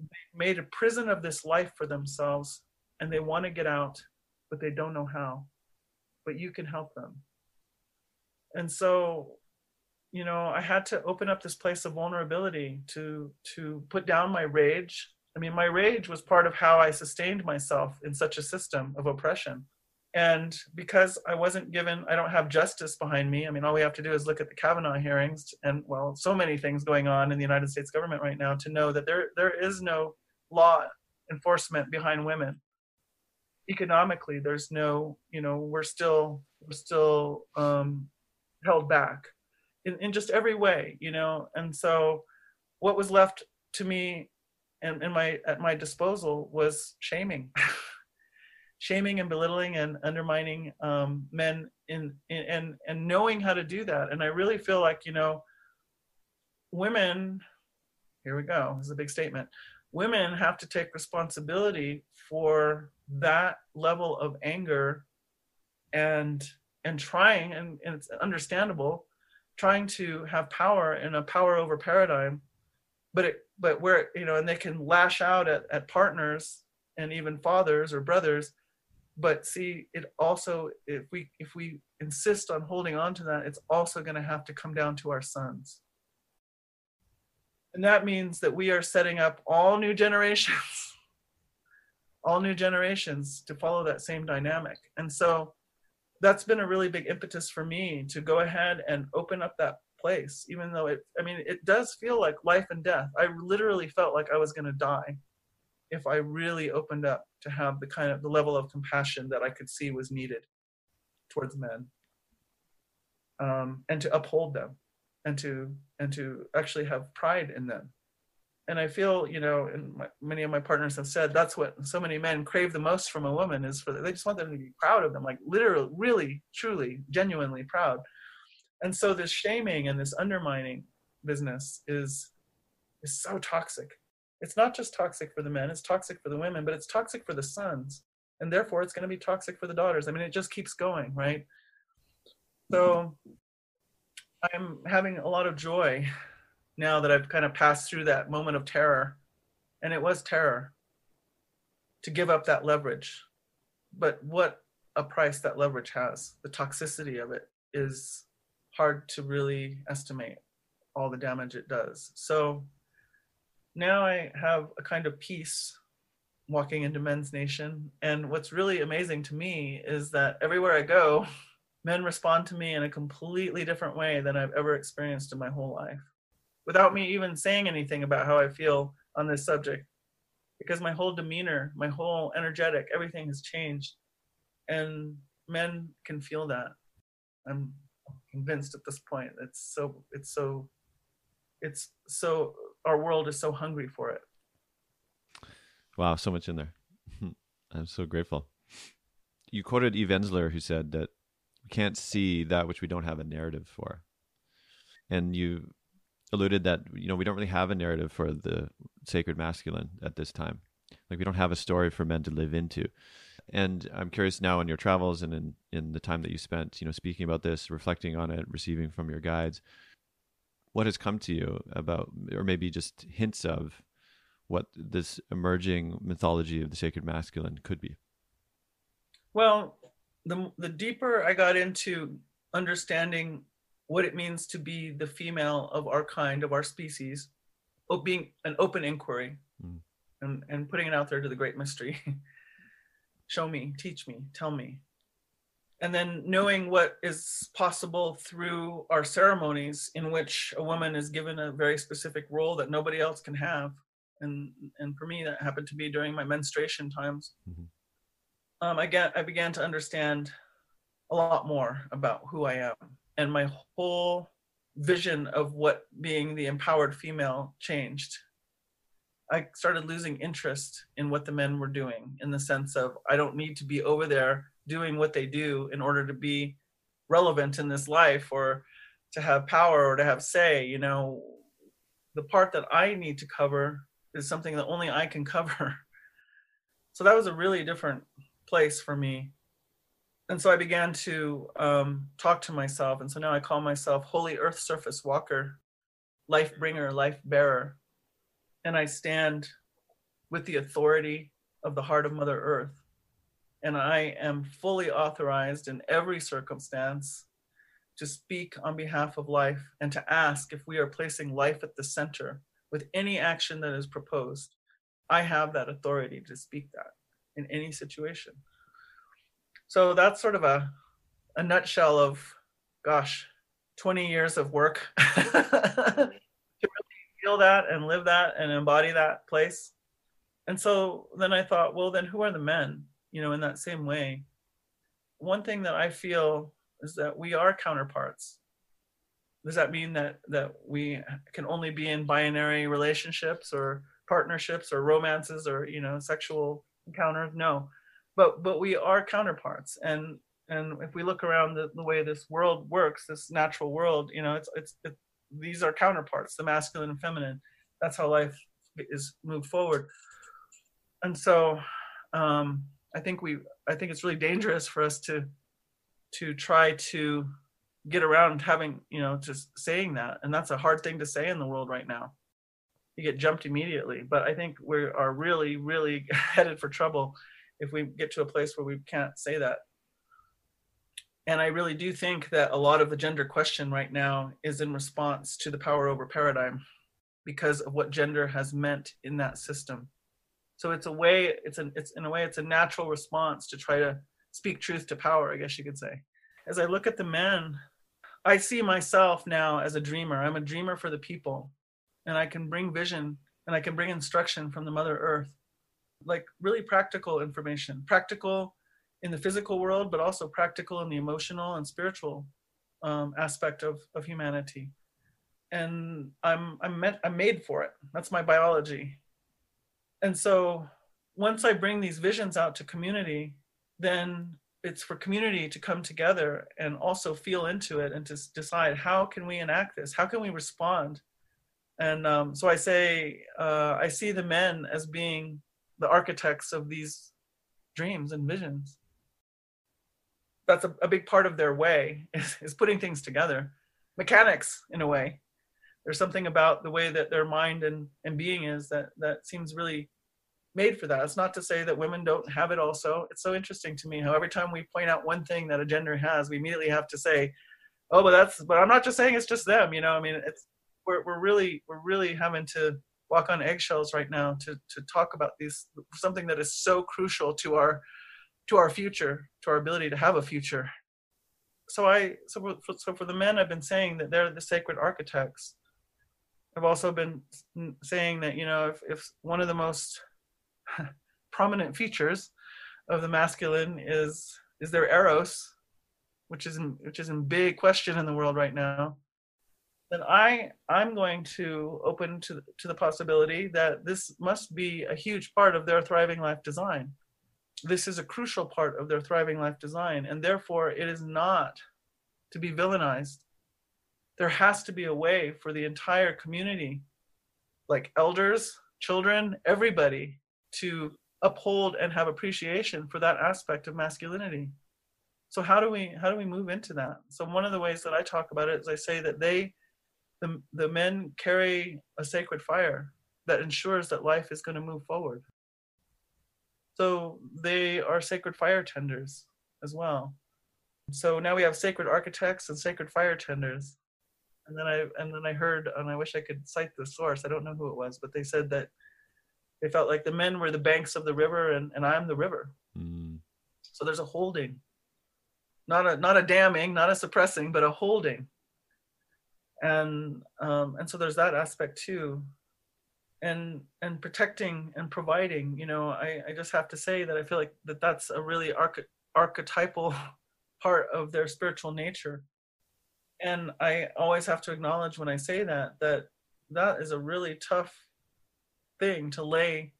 They made a prison of this life for themselves and they want to get out, but they don't know how. But you can help them. And so, you know, I had to open up this place of vulnerability to to put down my rage I mean, my rage was part of how I sustained myself in such a system of oppression. And because I wasn't given, I don't have justice behind me. I mean, all we have to do is look at the Kavanaugh hearings and, well, so many things going on in the United States government right now to know that there, there is no law enforcement behind women. Economically, there's no, you know, we're still, we're still um, held back in, in just every way, you know. And so what was left to me and my at my disposal was shaming. shaming and belittling and undermining um, men in, in and and knowing how to do that and i really feel like you know women here we go this is a big statement women have to take responsibility for that level of anger and and trying and, and it's understandable trying to have power in a power over paradigm but it but where you know and they can lash out at, at partners and even fathers or brothers. But see it also if we if we insist on holding on to that it's also going to have to come down to our sons. And that means that we are setting up all new generations all new generations to follow that same dynamic. And so that's been a really big impetus for me to go ahead and open up that place even though it i mean it does feel like life and death. I literally felt like i was going to die if i really opened up to have the kind of the level of compassion that i could see was needed towards men um, and to uphold them and to and to actually have pride in them. And i feel you know and my, many of my partners have said that's what so many men crave the most from a woman is for they just want them to be proud of them like literally really truly genuinely proud and so this shaming and this undermining business is is so toxic. It's not just toxic for the men it's toxic for the women but it's toxic for the sons. And therefore it's going to be toxic for the daughters. I mean it just keeps going right? So i'm having a lot of joy now that i've kind of passed through that moment of terror. And it was terror to give up that leverage. But what a price that leverage has. The toxicity of it is hard to really estimate all the damage it does. So now I have a kind of peace walking into Men's Nation. And what's really amazing to me is that everywhere I go, men respond to me in a completely different way than I've ever experienced in my whole life without me even saying anything about how I feel on this subject. Because my whole demeanor, my whole energetic, everything has changed. And men can feel that. I'm convinced at this point. It's so it's so it's so our world is so hungry for it. Wow, so much in there. I'm so grateful. You quoted Eve Ensler, who said that we can't see that which we don't have a narrative for, and you alluded that you know we don't really have a narrative for the sacred masculine at this time. Like we don't have a story for men to live into. And I'm curious now in your travels and in, in the time that you spent, you know, speaking about this, reflecting on it, receiving from your guides, what has come to you about, or maybe just hints of what this emerging mythology of the sacred masculine could be? Well, the, the deeper I got into understanding what it means to be the female of our kind, of our species, being an open inquiry mm. and, and putting it out there to the great mystery. show me, teach me, tell me. And then knowing what is possible through our ceremonies, in which a woman is given a very specific role that nobody else can have. And, and for me, that happened to be during my menstruation times. Mm-hmm. Um, I, get, I began to understand a lot more about who I am. And my whole vision of what being the empowered female changed I started losing interest in what the men were doing in the sense of I don't need to be over there doing what they do in order to be relevant in this life or to have power or to have say. You know, the part that I need to cover is something that only I can cover. So that was a really different place for me. And so I began to um, talk to myself. And so now I call myself Holy Earth Surface Walker, Life Bringer, Life Bearer and I stand with the authority of the heart of Mother Earth. And I am fully authorized in every circumstance to speak on behalf of life and to ask if we are placing life at the center with any action that is proposed. I have that authority to speak that in any situation. So that's sort of a, a nutshell of, gosh, 20 years of work feel that and live that and embody that place. And so then I thought, well, then who are the men? You know, in that same way. One thing that I feel is that we are counterparts. does that mean that that we can only be in binary relationships or partnerships or romances or you know sexual encounters no but but we are counterparts and and if we look around the, the way this world works this natural world you know it's it's it, these are counterparts the masculine and feminine. That's how life is moved forward. And so um i think we i think it's really dangerous for us to to try to get around having you know just saying that. And that's a hard thing to say in the world right now. You get jumped immediately. But i think we are really really headed for trouble if we get to a place where we can't say that and i really do think that a lot of the gender question right now is in response to the power over paradigm because of what gender has meant in that system. So it's a way it's an it's in a way it's a natural response to try to speak truth to power i guess you could say. As i look at the men I see myself now as a dreamer. I'm a dreamer for the people, and I can bring vision and I can bring instruction from the Mother Earth, like really practical information, practical in the physical world, but also practical in the emotional and spiritual um, aspect of of humanity. And I'm I'm meant I'm made for it. That's my biology. And so once I bring these visions out to community, then it's for community to come together and also feel into it and to decide how can we enact this how can we respond and um, so i say uh, i see the men as being the architects of these dreams and visions that's a, a big part of their way is, is putting things together mechanics in a way there's something about the way that their mind and, and being is that that seems really made for that. It's not to say that women don't have it also. It's so interesting to me how every time we point out one thing that a gender has, we immediately have to say, oh, but that's, but I'm not just saying it's just them, you know, I mean, it's, we're, we're really, we're really having to walk on eggshells right now to, to talk about these, something that is so crucial to our, to our future, to our ability to have a future. So I, so for, so for the men, I've been saying that they're the sacred architects. I've also been saying that, you know, if, if one of the most prominent features of the masculine is is their eros, which is in, which is in big question in the world right now. Then I I'm going to open to to the possibility that this must be a huge part of their thriving life design. This is a crucial part of their thriving life design, and therefore it is not to be villainized. There has to be a way for the entire community, like elders, children, everybody, to uphold and have appreciation for that aspect of masculinity. So how do we how do we move into that? So one of the ways that i talk about it is i say that they the, the men carry a sacred fire that ensures that life is going to move forward so they are sacred fire tenders as well so now we have sacred architects and sacred fire tenders and then i and then i heard and i wish i could cite the source i don't know who it was but they said that they felt like the men were the banks of the river and, and I'm the river. Mm. So there's a holding. Not a not a damming, not a suppressing, but a holding. And um, and so there's that aspect too. And and protecting and providing, you know, I, I just have to say that I feel like that that's a really arch- archetypal part of their spiritual nature. And I always have to acknowledge when I say that that that is a really tough thing to lay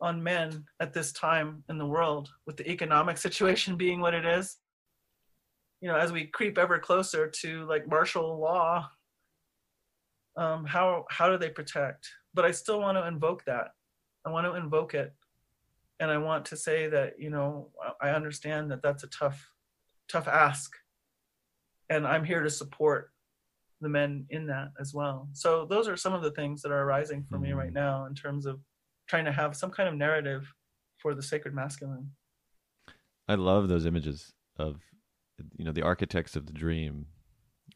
on men at this time in the world with the economic situation being what it is you know as we creep ever closer to like martial law um, how how do they protect but i still want to invoke that i want to invoke it and i want to say that you know i understand that that's a tough tough ask and i'm here to support the men in that as well. So those are some of the things that are arising for mm-hmm. me right mm. now in terms of trying to have some kind of narrative for the sacred masculine. I love those images of you know the architects of the dream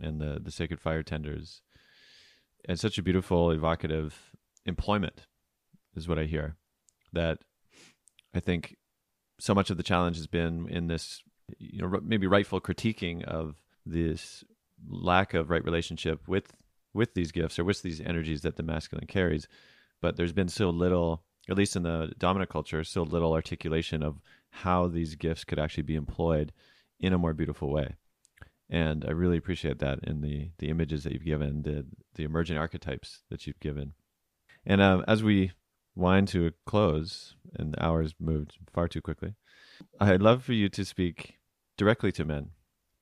and the the sacred fire tenders. And such a beautiful evocative employment is what I hear. That I think so much of the challenge has been in this you know maybe rightful critiquing of this lack of right relationship with with these gifts or with these energies that the masculine carries but there's been so little at least in the dominant culture so little articulation of how these gifts could actually be employed in a more beautiful way and I really appreciate that in the the images that you've given, the the emerging archetypes that you've given. And uh, as we wind to a close, and the hours moved far too quickly, I'd love for you to speak directly to men.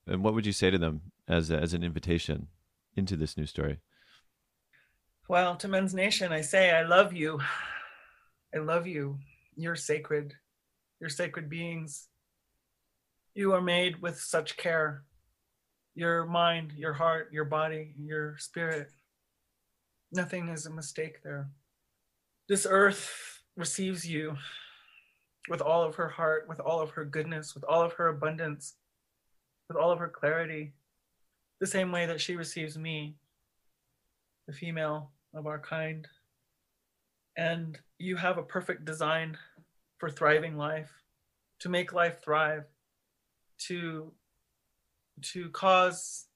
And what would you say to them as a, as an invitation into this new story? Well, to Men's Nation, I say, I love you. I love you. You're sacred. You're sacred beings. You are made with such care. Your mind, your heart, your body, your spirit. Nothing is a mistake there. This earth receives you with all of her heart, with all of her goodness, with all of her abundance, with all of her clarity, the same way that she receives me, the female of our kind. And you have a perfect design for thriving life, to make life thrive, to to cause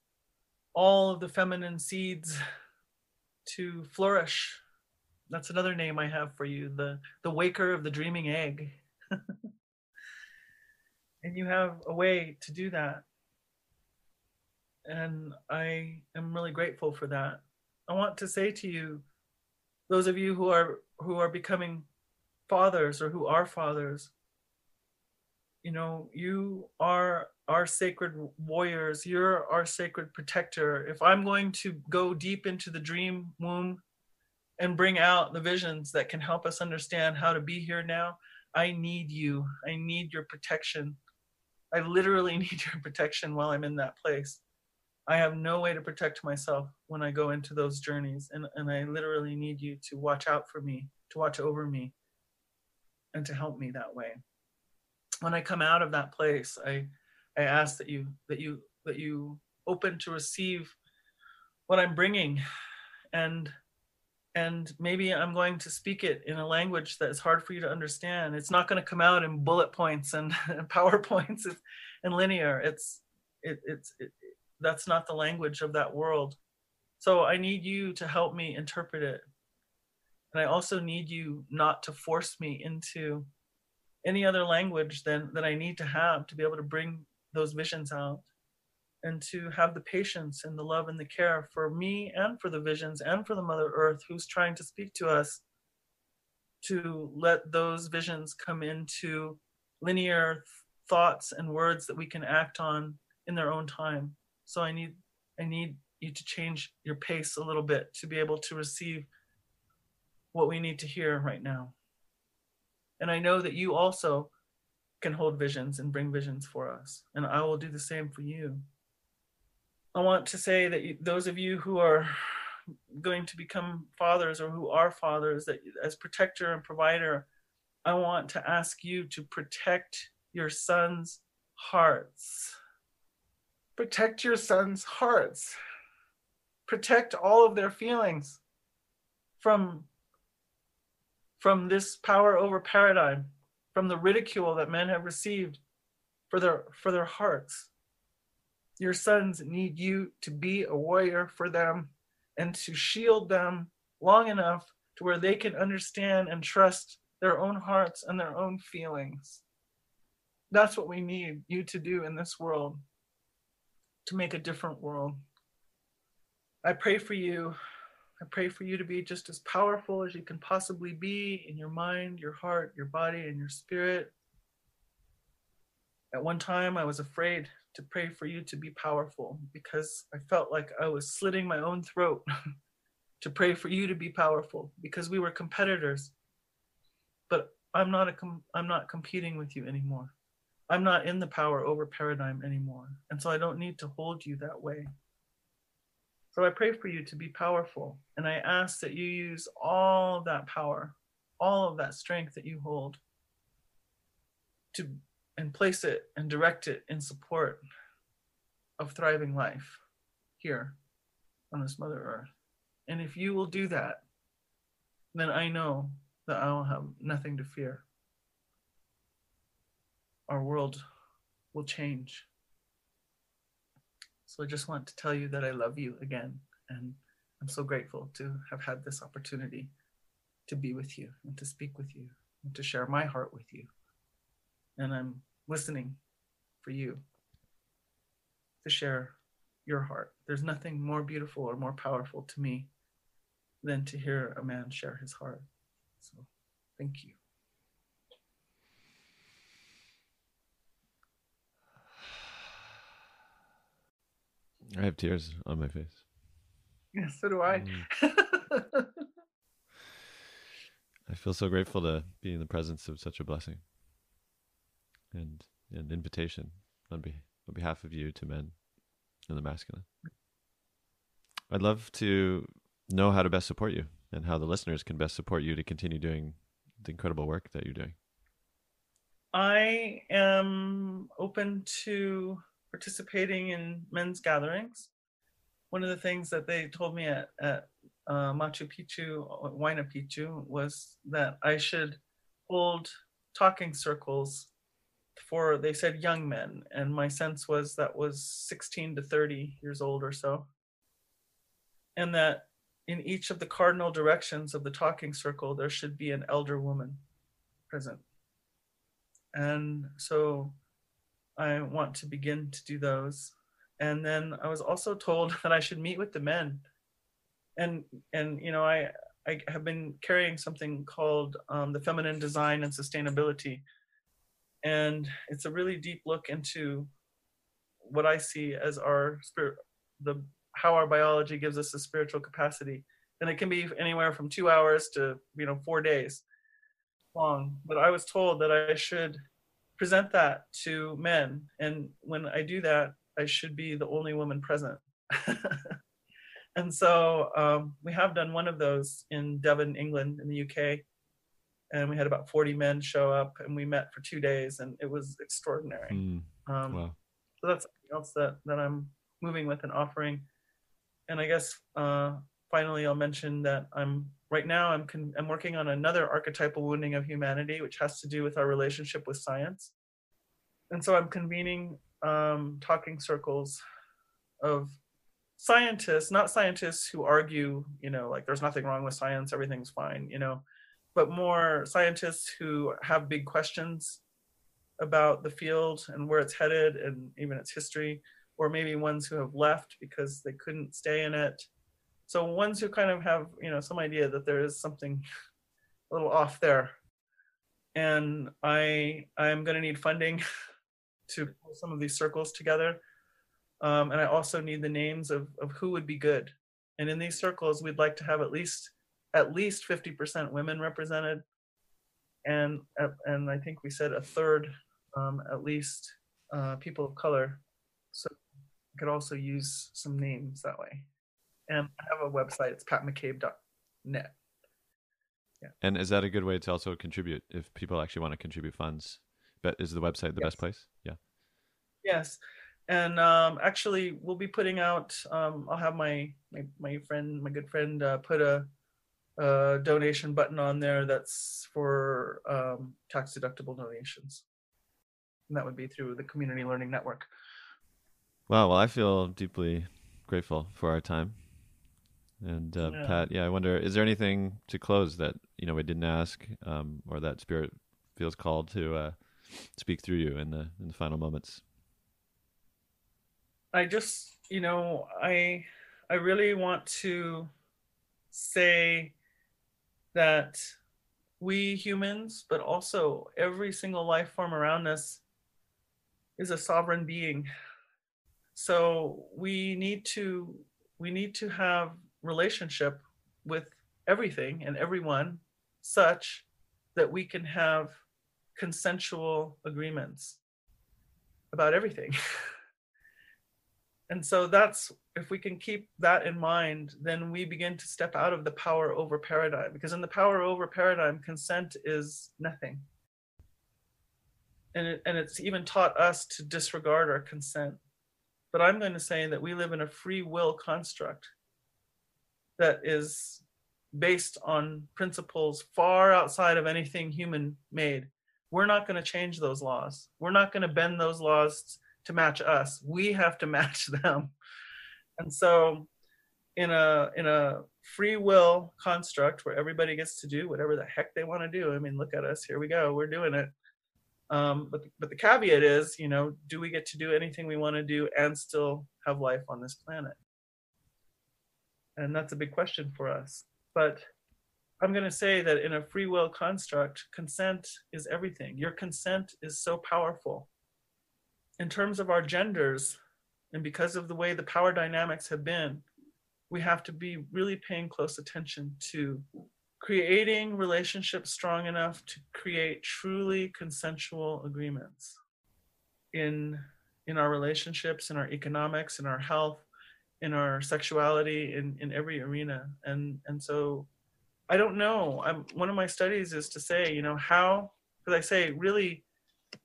all of the feminine seeds to flourish. That's another name I have for you, the the waker of the dreaming egg. and you have a way to do that. And I am really grateful for that. I want to say to you, those of you who are who are becoming fathers or who are fathers, you know, you are our sacred warriors. You're our sacred protector. If I'm going to go deep into the dream womb and bring out the visions that can help us understand how to be here now, I need you. I need your protection. I literally need your protection while I'm in that place. I have no way to protect myself when I go into those journeys. And, and I literally need you to watch out for me, to watch over me, and to help me that way. When I come out of that place, I I ask that you that you that you open to receive what I'm bringing and and maybe I'm going to speak it in a language that is hard for you to understand. It's not going to come out in bullet points and, and PowerPoints and linear. It's it, it's it, that's not the language of that world. So I need you to help me interpret it. And I also need you not to force me into any other language than that I need to have to be able to bring those visions out and to have the patience and the love and the care for me and for the visions and for the Mother Earth who's trying to speak to us to let those visions come into linear th- thoughts and words that we can act on in their own time. So I need I need you to change your pace a little bit to be able to receive what we need to hear right now. And I know that you also can hold visions and bring visions for us, and I will do the same for you. I want to say that you, those of you who are going to become fathers or who are fathers, that as protector and provider, I want to ask you to protect your sons' hearts. Protect your sons' hearts. Protect all of their feelings from, from this power over paradigm, from the ridicule that men have received for their, for their hearts your sons need you to be a warrior for them and to shield them long enough to where they can understand and trust their own hearts and their own feelings. That's what we need you to do in this world to make a different world. I pray for you. I pray for you to be just as powerful as you can possibly be in your mind, your heart, your body, and your spirit. At one time, I was afraid to pray for you to be powerful because I felt like I was slitting my own throat to pray for you to be powerful because we were competitors. But I'm not a com- I'm not competing with you anymore. I'm not in the power over paradigm anymore. And so I don't need to hold you that way. So I pray for you to be powerful and I ask that you use all of that power, all of that strength that you hold to and place it and direct it in support of thriving life here on this Mother Earth. And if you will do that, then I know that I will have nothing to fear. Our world will change. So I just want to tell you that I love you again. And I'm so grateful to have had this opportunity to be with you and to speak with you and to share my heart with you and I'm listening for you to share your heart. There's nothing more beautiful or more powerful to me than to hear a man share his heart. So thank you. I have tears on my face. Yeah, so do I. Mm. I feel so grateful to be in the presence of such a blessing and an invitation on, be, on behalf of you to men and the masculine. I'd love to know how to best support you and how the listeners can best support you to continue doing the incredible work that you're doing. I am open to participating in men's gatherings. One of the things that they told me at, at uh, Machu Picchu, Huayna Picchu, was that I should hold talking circles for, they said young men. And my sense was that was 16 to 30 years old or so. And that in each of the cardinal directions of the talking circle, there should be an elder woman present. And so I want to begin to do those. And then I was also told that I should meet with the men. And and you know, I I have been carrying something called um, the feminine design and sustainability, and it's a really deep look into what I see as our spirit, the how our biology gives us a spiritual capacity, and it can be anywhere from two hours to you know four days long. But I was told that I should present that to men. And when I do that, I should be the only woman present. and so um, we have done one of those in Devon, England, in the UK. And we had about 40 men show up and we met for two days and it was extraordinary. Mm, um, wow. So that's something else that, that I'm moving with and offering. And I guess uh, finally I'll mention that I'm right now I'm con- I'm working on another archetypal wounding of humanity, which has to do with our relationship with science. And so I'm convening um, talking circles of scientists, not scientists who argue, you know, like there's nothing wrong with science, everything's fine, you know, but more scientists who have big questions about the field and where it's headed and even its history, or maybe ones who have left because they couldn't stay in it so ones who kind of have you know some idea that there is something a little off there and i i'm going to need funding to pull some of these circles together um, and i also need the names of, of who would be good. And in these circles we'd like to have at least at least 50% women represented and and i think we said a third um, at least uh, people of color. So we could also use some names that way and I have a website. It's patmccabe.net. Yeah. And is that a good way to also contribute if people actually want to contribute funds? But is the website the yes. best place? Yeah. Yes. And um, actually, we'll be putting out. Um, I'll have my my, my friend, my good friend, uh, put a, a, donation button on there that's for um, tax deductible donations, and that would be through the Community Learning Network. Wow. Well, I feel deeply grateful for our time and uh, yeah. Pat, yeah, I wonder, is there anything to close that you know we didn't ask, um, or that Spirit feels called to uh, speak through you in the in the final moments? I just, you know, I I really want to say that we humans, but also every single life form around us, is a sovereign being. So we need to we need to have relationship with everything and everyone such that we can have consensual agreements about everything. and so that's if we can keep that in mind, then we begin to step out of the power over paradigm because in the power over paradigm, consent is nothing. And, it, and it's even taught us to disregard our consent. But I'm going to say that we live in a free will construct that is based on principles far outside of anything human made. We're not going to change those laws. We're not going to bend those laws to match us. We have to match them. And so in a in a free will construct where everybody gets to do whatever the heck they want to do. I mean, look at us. Here we go. We're doing it. Um, but but the caveat is, you know, do we get to do anything we want to do and still have life on this planet? And that's a big question for us. But I'm going to say that in a free will construct, consent is everything. Your consent is so powerful. In terms of our genders, and because of the way the power dynamics have been, we have to be really paying close attention to creating relationships strong enough to create truly consensual agreements in in our relationships in our economics in our health in our sexuality in in every arena and and so I don't know. I'm one of my studies is to say, you know, how because I say really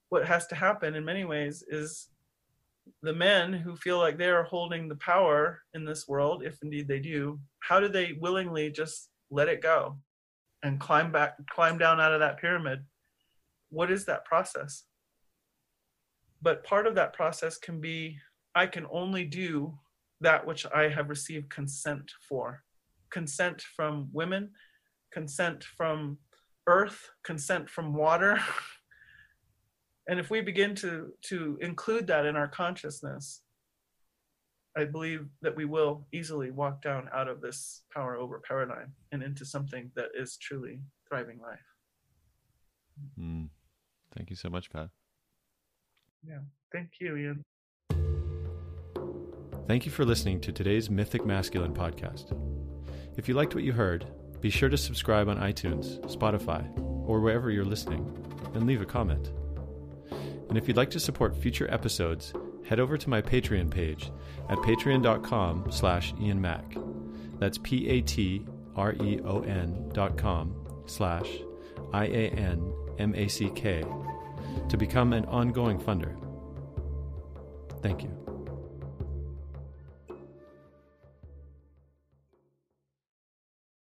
what has to happen in many ways is the men who feel like they are holding the power in this world, if indeed they do, how do they willingly just let it go and climb back, climb down out of that pyramid? What is that process? But part of that process can be I can only do that which I have received consent for. Consent from women, consent from earth, consent from water. and if we begin to, to include that in our consciousness, I believe that we will easily walk down out of this power over paradigm and into something that is truly thriving life. Mm. Thank you so much, Pat. Yeah. Thank you, Ian. Thank you for listening to today's Mythic Masculine podcast. If you liked what you heard, be sure to subscribe on iTunes, Spotify, or wherever you're listening, and leave a comment. And if you'd like to support future episodes, head over to my Patreon page at patreon.com slash ianmack. That's P-A-T-R-E-O-N dot com slash I-A-N-M-A-C-K to become an ongoing funder. Thank you.